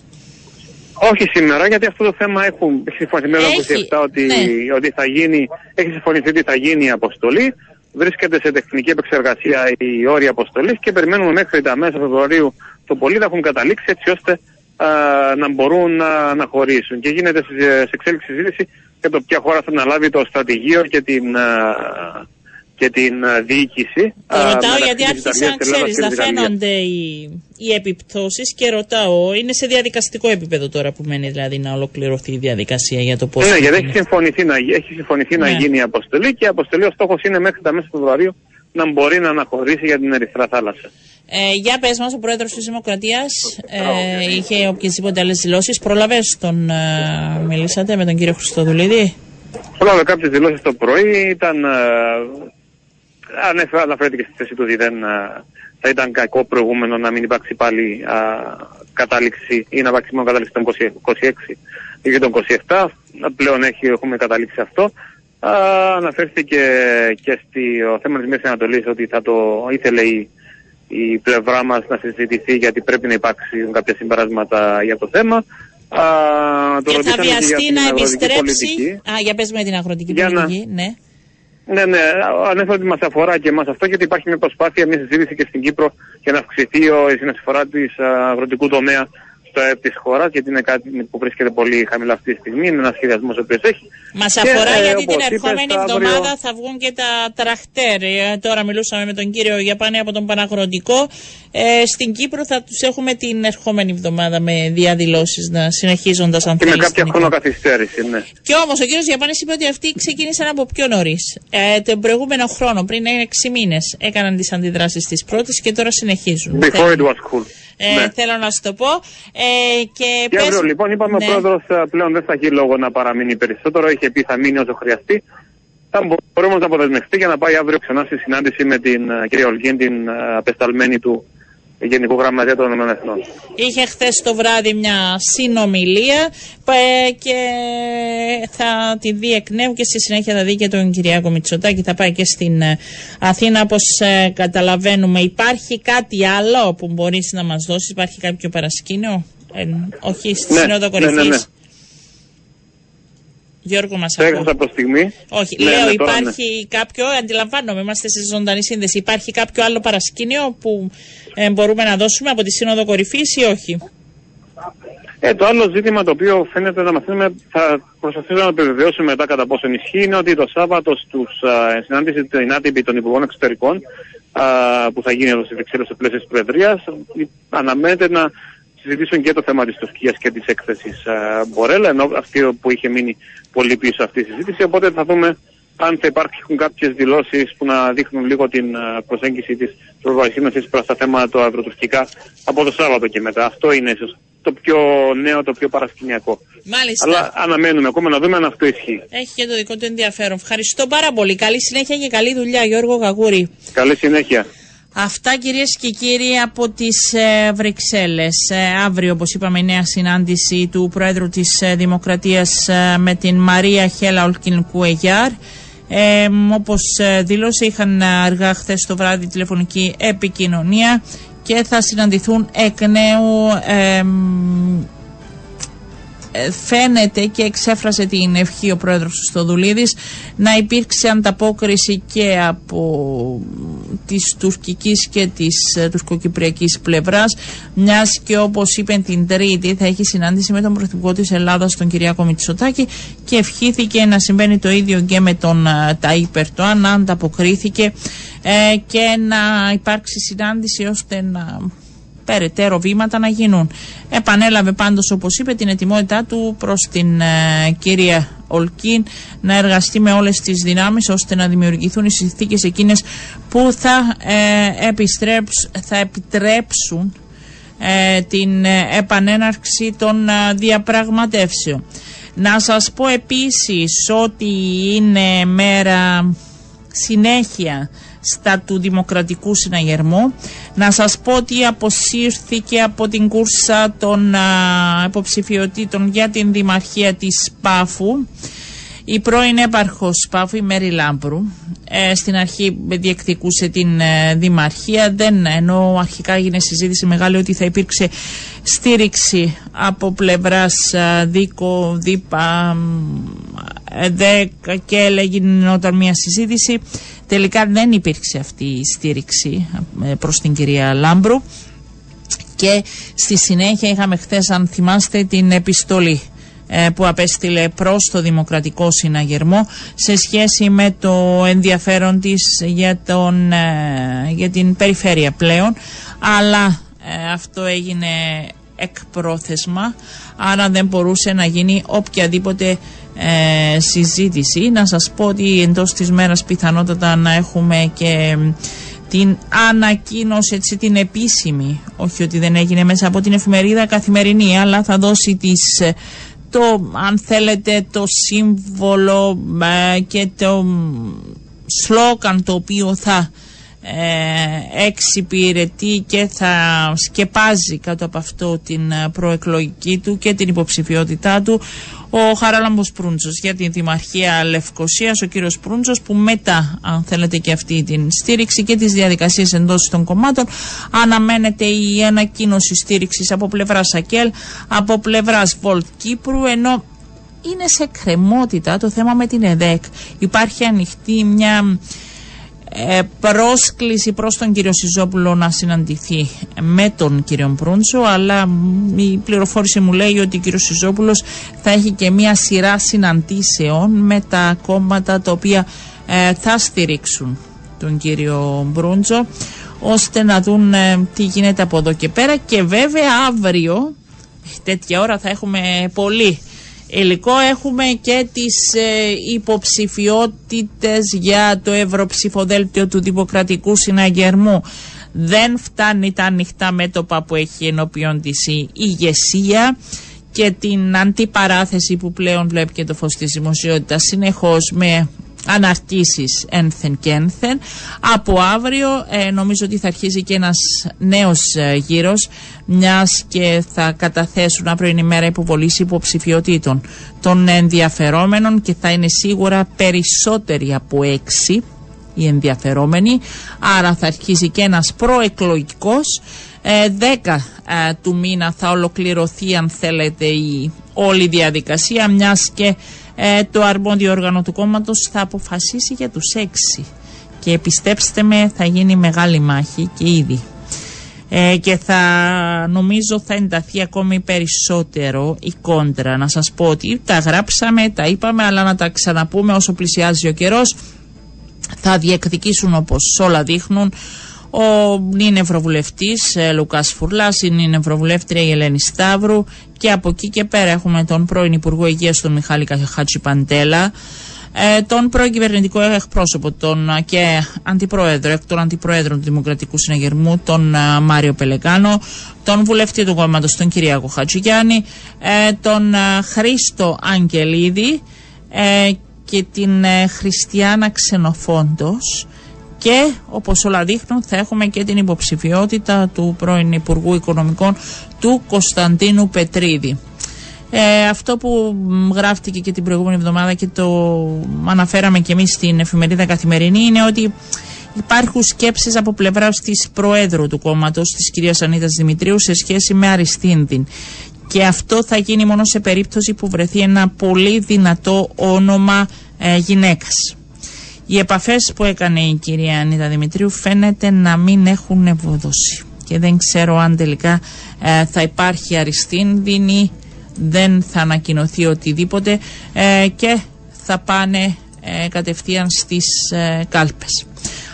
Όχι σήμερα, γιατί αυτό το θέμα έχουν συμφωνηθεί με Έχει, 27 ότι, ναι. ότι θα γίνει, έχει συμφωνηθεί ότι θα γίνει η αποστολή. Βρίσκεται σε τεχνική επεξεργασία η όρια αποστολής και περιμένουμε μέχρι τα μέσα Φεβρουαρίου το πολύ να έχουν καταλήξει έτσι ώστε α, να μπορούν να, να χωρίσουν. Και γίνεται σε, σε εξέλιξη συζήτηση για το ποια χώρα θα αναλάβει το στρατηγείο και την, α, και την α, διοίκηση. Το α, ρωτάω μεταξύ γιατί της Ιταλίας, άρχισαν, της Ελλάδας ξέρεις, και να της Γαλλίας. φαίνονται οι, οι επιπτώσεις και ρωτάω, είναι σε διαδικαστικό επίπεδο τώρα που μένει δηλαδή να ολοκληρωθεί η διαδικασία για το πώς Ναι, θα γιατί γίνει. έχει συμφωνηθεί, να, γι- έχει συμφωνηθεί να Ναι. γίνει η αποστολή και η αποστολή ο στόχος είναι μέχρι τα μέσα Φεβρουαρίου να μπορεί να αναχωρήσει για την Ερυθρά Θάλασσα. Ε, για πες μας, ο πρόεδρος της Δημοκρατίας ε, είχε οποιασδήποτε άλλες δηλώσεις. Πρόλαβες τον, ε, μιλήσατε με τον κύριο Χριστοδουλίδη. Πρόλαβε κάποιες δηλώσεις το πρωί, ήταν. Ε, ανέφερε, αναφέρεται και στη θέση του ότι δεν, ε, θα ήταν κακό προηγούμενο να μην υπάρξει πάλι α, κατάληξη ή να υπάρξει μόνο κατάληξη των 20 26 ή και των 27. Πλέον έχει, έχουμε καταλήξει αυτό. Α, αναφέρθηκε και στο θέμα της Μέσης Ανατολής ότι θα το ήθελε η, η πλευρά μας να συζητηθεί γιατί πρέπει να υπάρξουν κάποια συμπεράσματα για το θέμα. Α, το και θα ρωτήσαμε για βιαστεί την να αγροτική επιστρέψει. πολιτική. Α, για πες με την αγροτική Για να- πολιτική. Ναι. Ναι, ναι, ανέφερα ότι μας αφορά και εμάς αυτό γιατί υπάρχει μια προσπάθεια, μια συζήτηση και στην Κύπρο για να αυξηθεί ο- η συνεισφορά της αγροτικού τομέα στο ΕΕ της χώρας, γιατί είναι κάτι που βρίσκεται πολύ χαμηλά αυτή τη στιγμή. Είναι ένας σχεδιασμός ο οποίος έχει. Μας Και, αφορά ε, γιατί την όπως είπες, ερχόμενη αύριο- εβδομάδα θα βγουν και τα τραχτέρ. Ε, τώρα μιλούσαμε με τον κύριο Γιαπάνη από τον Παναγροτικό. Ε, στην Κύπρο θα τους έχουμε την ερχόμενη εβδομάδα με διαδηλώσεις να συνεχίζοντας αν Και με θέλεις, κάποια την χρονοκαθυστέρηση, ναι. Και όμως ο κύριος Γιαπάνης είπε ότι αυτοί ξεκίνησαν από πιο νωρίς. Ε, τον προηγούμενο χρόνο, πριν 6 μήνες, έκαναν τις αντιδράσεις της πρώτης και τώρα συνεχίζουν. Before Θέλω- it was cool. Ε, ναι. Θέλω να σου το πω. Ε, και Και πες- αύριο λοιπόν είπαμε Ναι. ο πρόεδρο πλέον δεν θα έχει λόγο να παραμείνει περισσότερο. Είχε πει θα μείνει όσο χρειαστεί. Θα μπορεί όμως να αποδεσμευτεί για να πάει αύριο ξανά στη συνάντηση με την ε, κυρία Ολγίν, την ε, απεσταλμένη του Γενικού Γραμματέα των ΗΕ. Είχε χθες το βράδυ μια συνομιλία ε, και θα τη δει εκ νέου και στη συνέχεια θα δει και τον Κυριάκο Μητσοτάκη. Θα πάει και στην ε, Αθήνα όπως καταλαβαίνουμε. Υπάρχει κάτι άλλο που μπορείς να μας δώσεις, υπάρχει κάποιο παρασκήνιο, ε, όχι στη Ναι, Σύνοδο ναι, ναι, Κορυφής. ναι. Γιώργο μας Το ακούω. έχασα προ στιγμή. Όχι, Ναι, λέω ναι, τώρα υπάρχει κάποιο, αντιλαμβάνομαι, είμαστε σε ζωντανή σύνδεση. Υπάρχει κάποιο άλλο παρασκήνιο που ε, μπορούμε να δώσουμε από τη Σύνοδο Κορυφής ή όχι; Ε, το άλλο ζήτημα το οποίο φαίνεται να μαθαίνουμε, θα προσπαθήσω να επιβεβαιώσουμε μετά κατά πόσο ισχύει, είναι ότι το Σάββατο στους α, συνάντηση την άτυπη των Υπουργών Εξωτερικών α, που θα γίνει εδώ στη Βρυξέλλες στο πλαίσιο της Προεδρίας, αναμένεται να συζητήσουν και το θέμα της Τουρκίας και της έκθεσης α, Μπορέλα, ενώ αυτή που είχε μείνει πολύ πίσω αυτή η συζήτηση, οπότε θα δούμε αν θα υπάρχουν κάποιες δηλώσεις που να δείχνουν λίγο την α, προσέγγιση της Ευρωπαϊκής Ένωσης προς τα θέματα το ευρωτουρκικά από το Σάββατο και μετά. Αυτό είναι ίσως το πιο νέο, το πιο παρασκηνιακό. Μάλιστα. Αλλά αναμένουμε ακόμα να δούμε αν αυτό ισχύει. Έχει και το δικό του ενδιαφέρον. Ευχαριστώ πάρα πολύ. Καλή συνέχεια και καλή δουλειά, Γιώργο Γαγούρη. Καλή συνέχεια. Αυτά κυρίες και κύριοι από τις ε, Βρυξέλλες. αύριο, όπως είπαμε, η νέα συνάντηση του Πρόεδρου της ε, Δημοκρατίας με την Μαρία Χέλα Ολκιν Κουεγιάρ. Ε, Όπως δήλωσε, είχαν ε, αργά χθες το βράδυ τηλεφωνική επικοινωνία και θα συναντηθούν εκ νέου. ε, ε, φαίνεται και εξέφρασε την ευχή ο πρόεδρος του Στοδουλίδης να υπήρξε ανταπόκριση και από της τουρκικής και της ε, τουρκοκυπριακής πλευράς μιας και όπως είπε την Τρίτη θα έχει συνάντηση με τον Πρωθυπουργό της Ελλάδας τον Κυριάκο Μητσοτάκη και ευχήθηκε να συμβαίνει το ίδιο και με τον ε, Ταΐπ Ερτοάν να ανταποκρίθηκε ε, και να υπάρξει συνάντηση ώστε να περαιτέρω βήματα να γίνουν. Επανέλαβε πάντως όπως είπε την ετοιμότητά του προς την ε, κυρία Ολκίν να εργαστεί με όλες τις δυνάμεις ώστε να δημιουργηθούν οι συνθήκες εκείνες που θα, ε, επιστρέψ, θα επιτρέψουν ε, την ε, επανέναρξη των ε, διαπραγματεύσεων. Να σας πω επίσης ότι είναι μέρα συνέχεια στα του Δημοκρατικού Συναγερμού. Να σας πω ότι αποσύρθηκε από την κούρσα των υποψηφιωτήτων για την Δημαρχία της Πάφου η πρώην έπαρχος Πάφου, η Μέρη Λάμπρου, ε, στην αρχή διεκδικούσε την ε, Δημαρχία, δεν, ενώ αρχικά έγινε συζήτηση μεγάλη ότι θα υπήρξε στήριξη από πλευράς ε, Δίκο, Δίπα, ΕΔΕΚ και έλεγε όταν μια συζήτηση. Τελικά δεν υπήρξε αυτή η στήριξη προς την κυρία Λάμπρου. Και στη συνέχεια είχαμε χθες αν θυμάστε την επιστολή ε, που απέστειλε προς το Δημοκρατικό Συναγερμό σε σχέση με το ενδιαφέρον της για, τον, ε, για την περιφέρεια πλέον. Αλλά ε, αυτό έγινε εκπρόθεσμα άρα δεν μπορούσε να γίνει οποιαδήποτε συζήτηση. Να σας πω ότι εντός της μέρας πιθανότατα να έχουμε και την ανακοίνωση έτσι την επίσημη. Όχι ότι δεν έγινε μέσα από την εφημερίδα καθημερινή αλλά θα δώσει τις το αν θέλετε το σύμβολο ε, και το σλόκαν το οποίο θα ε, εξυπηρετεί και θα σκεπάζει κάτω από αυτό την ε, προεκλογική του και την υποψηφιότητά του ο Χαράλαμπος Προύντζος για την Δημαρχία Λευκοσίας, ο κύριος Προύντζος που μετά αν θέλετε και αυτή την στήριξη και τις διαδικασίες εντός των κομμάτων αναμένεται η ανακοίνωση στήριξης από πλευράς Σακέλ, από πλευράς Βολτ Κύπρου ενώ είναι σε κρεμότητα το θέμα με την ΕΔΕΚ. Υπάρχει ανοιχτή μια ε, πρόσκληση προς τον κύριο Σιζόπουλο να συναντηθεί με τον κύριο Μπρούντσο αλλά η πληροφόρηση μου λέει ότι ο κύριος Σιζόπουλος θα έχει και μια σειρά συναντήσεων με τα κόμματα τα οποία ε, θα στηρίξουν τον κύριο Μπρούντζο ώστε να δουν ε, τι γίνεται από εδώ και πέρα. Και βέβαια αύριο τέτοια ώρα θα έχουμε πολύ υλικό έχουμε και τις ε, υποψηφιότητες για το Ευρωψηφοδέλτιο του Δημοκρατικού Συναγερμού. Δεν φτάνει τα ανοιχτά μέτωπα που έχει ενώπιον της η ηγεσία και την αντιπαράθεση που πλέον βλέπει και το φως της δημοσιότητας συνεχώς με αναρτήσεις ένθεν και ένθεν. Από αύριο ε, νομίζω ότι θα αρχίσει και ένας νέος ε, γύρος μιας και θα καταθέσουν αύριο είναι η μέρα υποβολής υποψηφιότητων των ενδιαφερόμενων και θα είναι σίγουρα περισσότεροι από έξι οι ενδιαφερόμενοι άρα θα αρχίσει και ένας προεκλογικός ε, 10 ε, του μήνα θα ολοκληρωθεί αν θέλετε η όλη διαδικασία μιας και ε, το αρμόδιο όργανο του κόμματος θα αποφασίσει για τους έξι. Και πιστέψτε με θα γίνει μεγάλη μάχη και ήδη. Ε, και θα νομίζω θα ενταθεί ακόμη περισσότερο η κόντρα. Να σας πω ότι τα γράψαμε, τα είπαμε, αλλά να τα ξαναπούμε όσο πλησιάζει ο καιρός. Θα διεκδικήσουν όπως όλα δείχνουν ο νυν Ευρωβουλευτής ε, Λουκάς Φουρλάς, η νυν Ευρωβουλεύτρια η Ελένη Σταύρου και από εκεί και πέρα έχουμε τον πρώην Υπουργό Υγείας τον Μιχάλη Χάτσι Παντέλα, ε, τον πρώην κυβερνητικό εκπρόσωπο τον, ε, και αντιπρόεδρο, εκ των αντιπροέδρων του Δημοκρατικού Συναγερμού, τον ε, Μάριο Πελεκάνο, τον βουλευτή του κόμματος, τον Κυριάκο Χατζηγιάννη, ε, τον Χρήστο Αγγελίδη και την Χριστιανά Ξενοφόντος και όπως όλα δείχνουν θα έχουμε και την υποψηφιότητα του πρώην Υπουργού Οικονομικών του Κωνσταντίνου Πετρίδη. Ε, αυτό που γράφτηκε και την προηγούμενη εβδομάδα και το αναφέραμε και εμείς στην εφημερίδα Καθημερινή είναι ότι υπάρχουν σκέψεις από πλευράς της Προέδρου του κόμματος της κυρίας Ανίτας Δημητρίου σε σχέση με Αριστίνδιν και αυτό θα γίνει μόνο σε περίπτωση που βρεθεί ένα πολύ δυνατό όνομα ε, γυναίκας. Οι επαφές που έκανε η κυρία Ανίτα Δημητρίου φαίνεται να μην έχουν ευωδώσει και δεν ξέρω αν τελικά ε, θα υπάρχει αριστίνδυνη, δεν θα ανακοινωθεί οτιδήποτε ε, και θα πάνε ε, κατευθείαν στις κάλπες.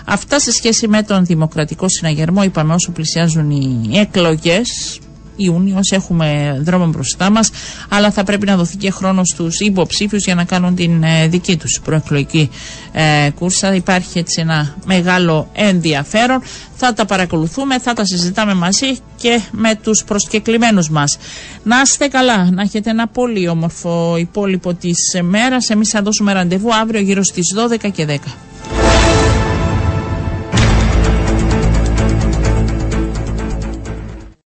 Αυτά σε σχέση με τον Δημοκρατικό Συναγερμό είπαμε όσο πλησιάζουν οι εκλογές Ιούνιο, έχουμε δρόμο μπροστά μας, αλλά θα πρέπει να δοθεί και χρόνος στους υποψήφιους για να κάνουν την ε, δική τους προεκλογική ε, κούρσα. Υπάρχει έτσι ένα μεγάλο ενδιαφέρον. Θα τα παρακολουθούμε, θα τα συζητάμε μαζί και με τους προσκεκλημένους μας. Να είστε καλά, να έχετε ένα πολύ όμορφο υπόλοιπο της μέρας. Εμείς θα δώσουμε ραντεβού αύριο γύρω στις 12 και 10.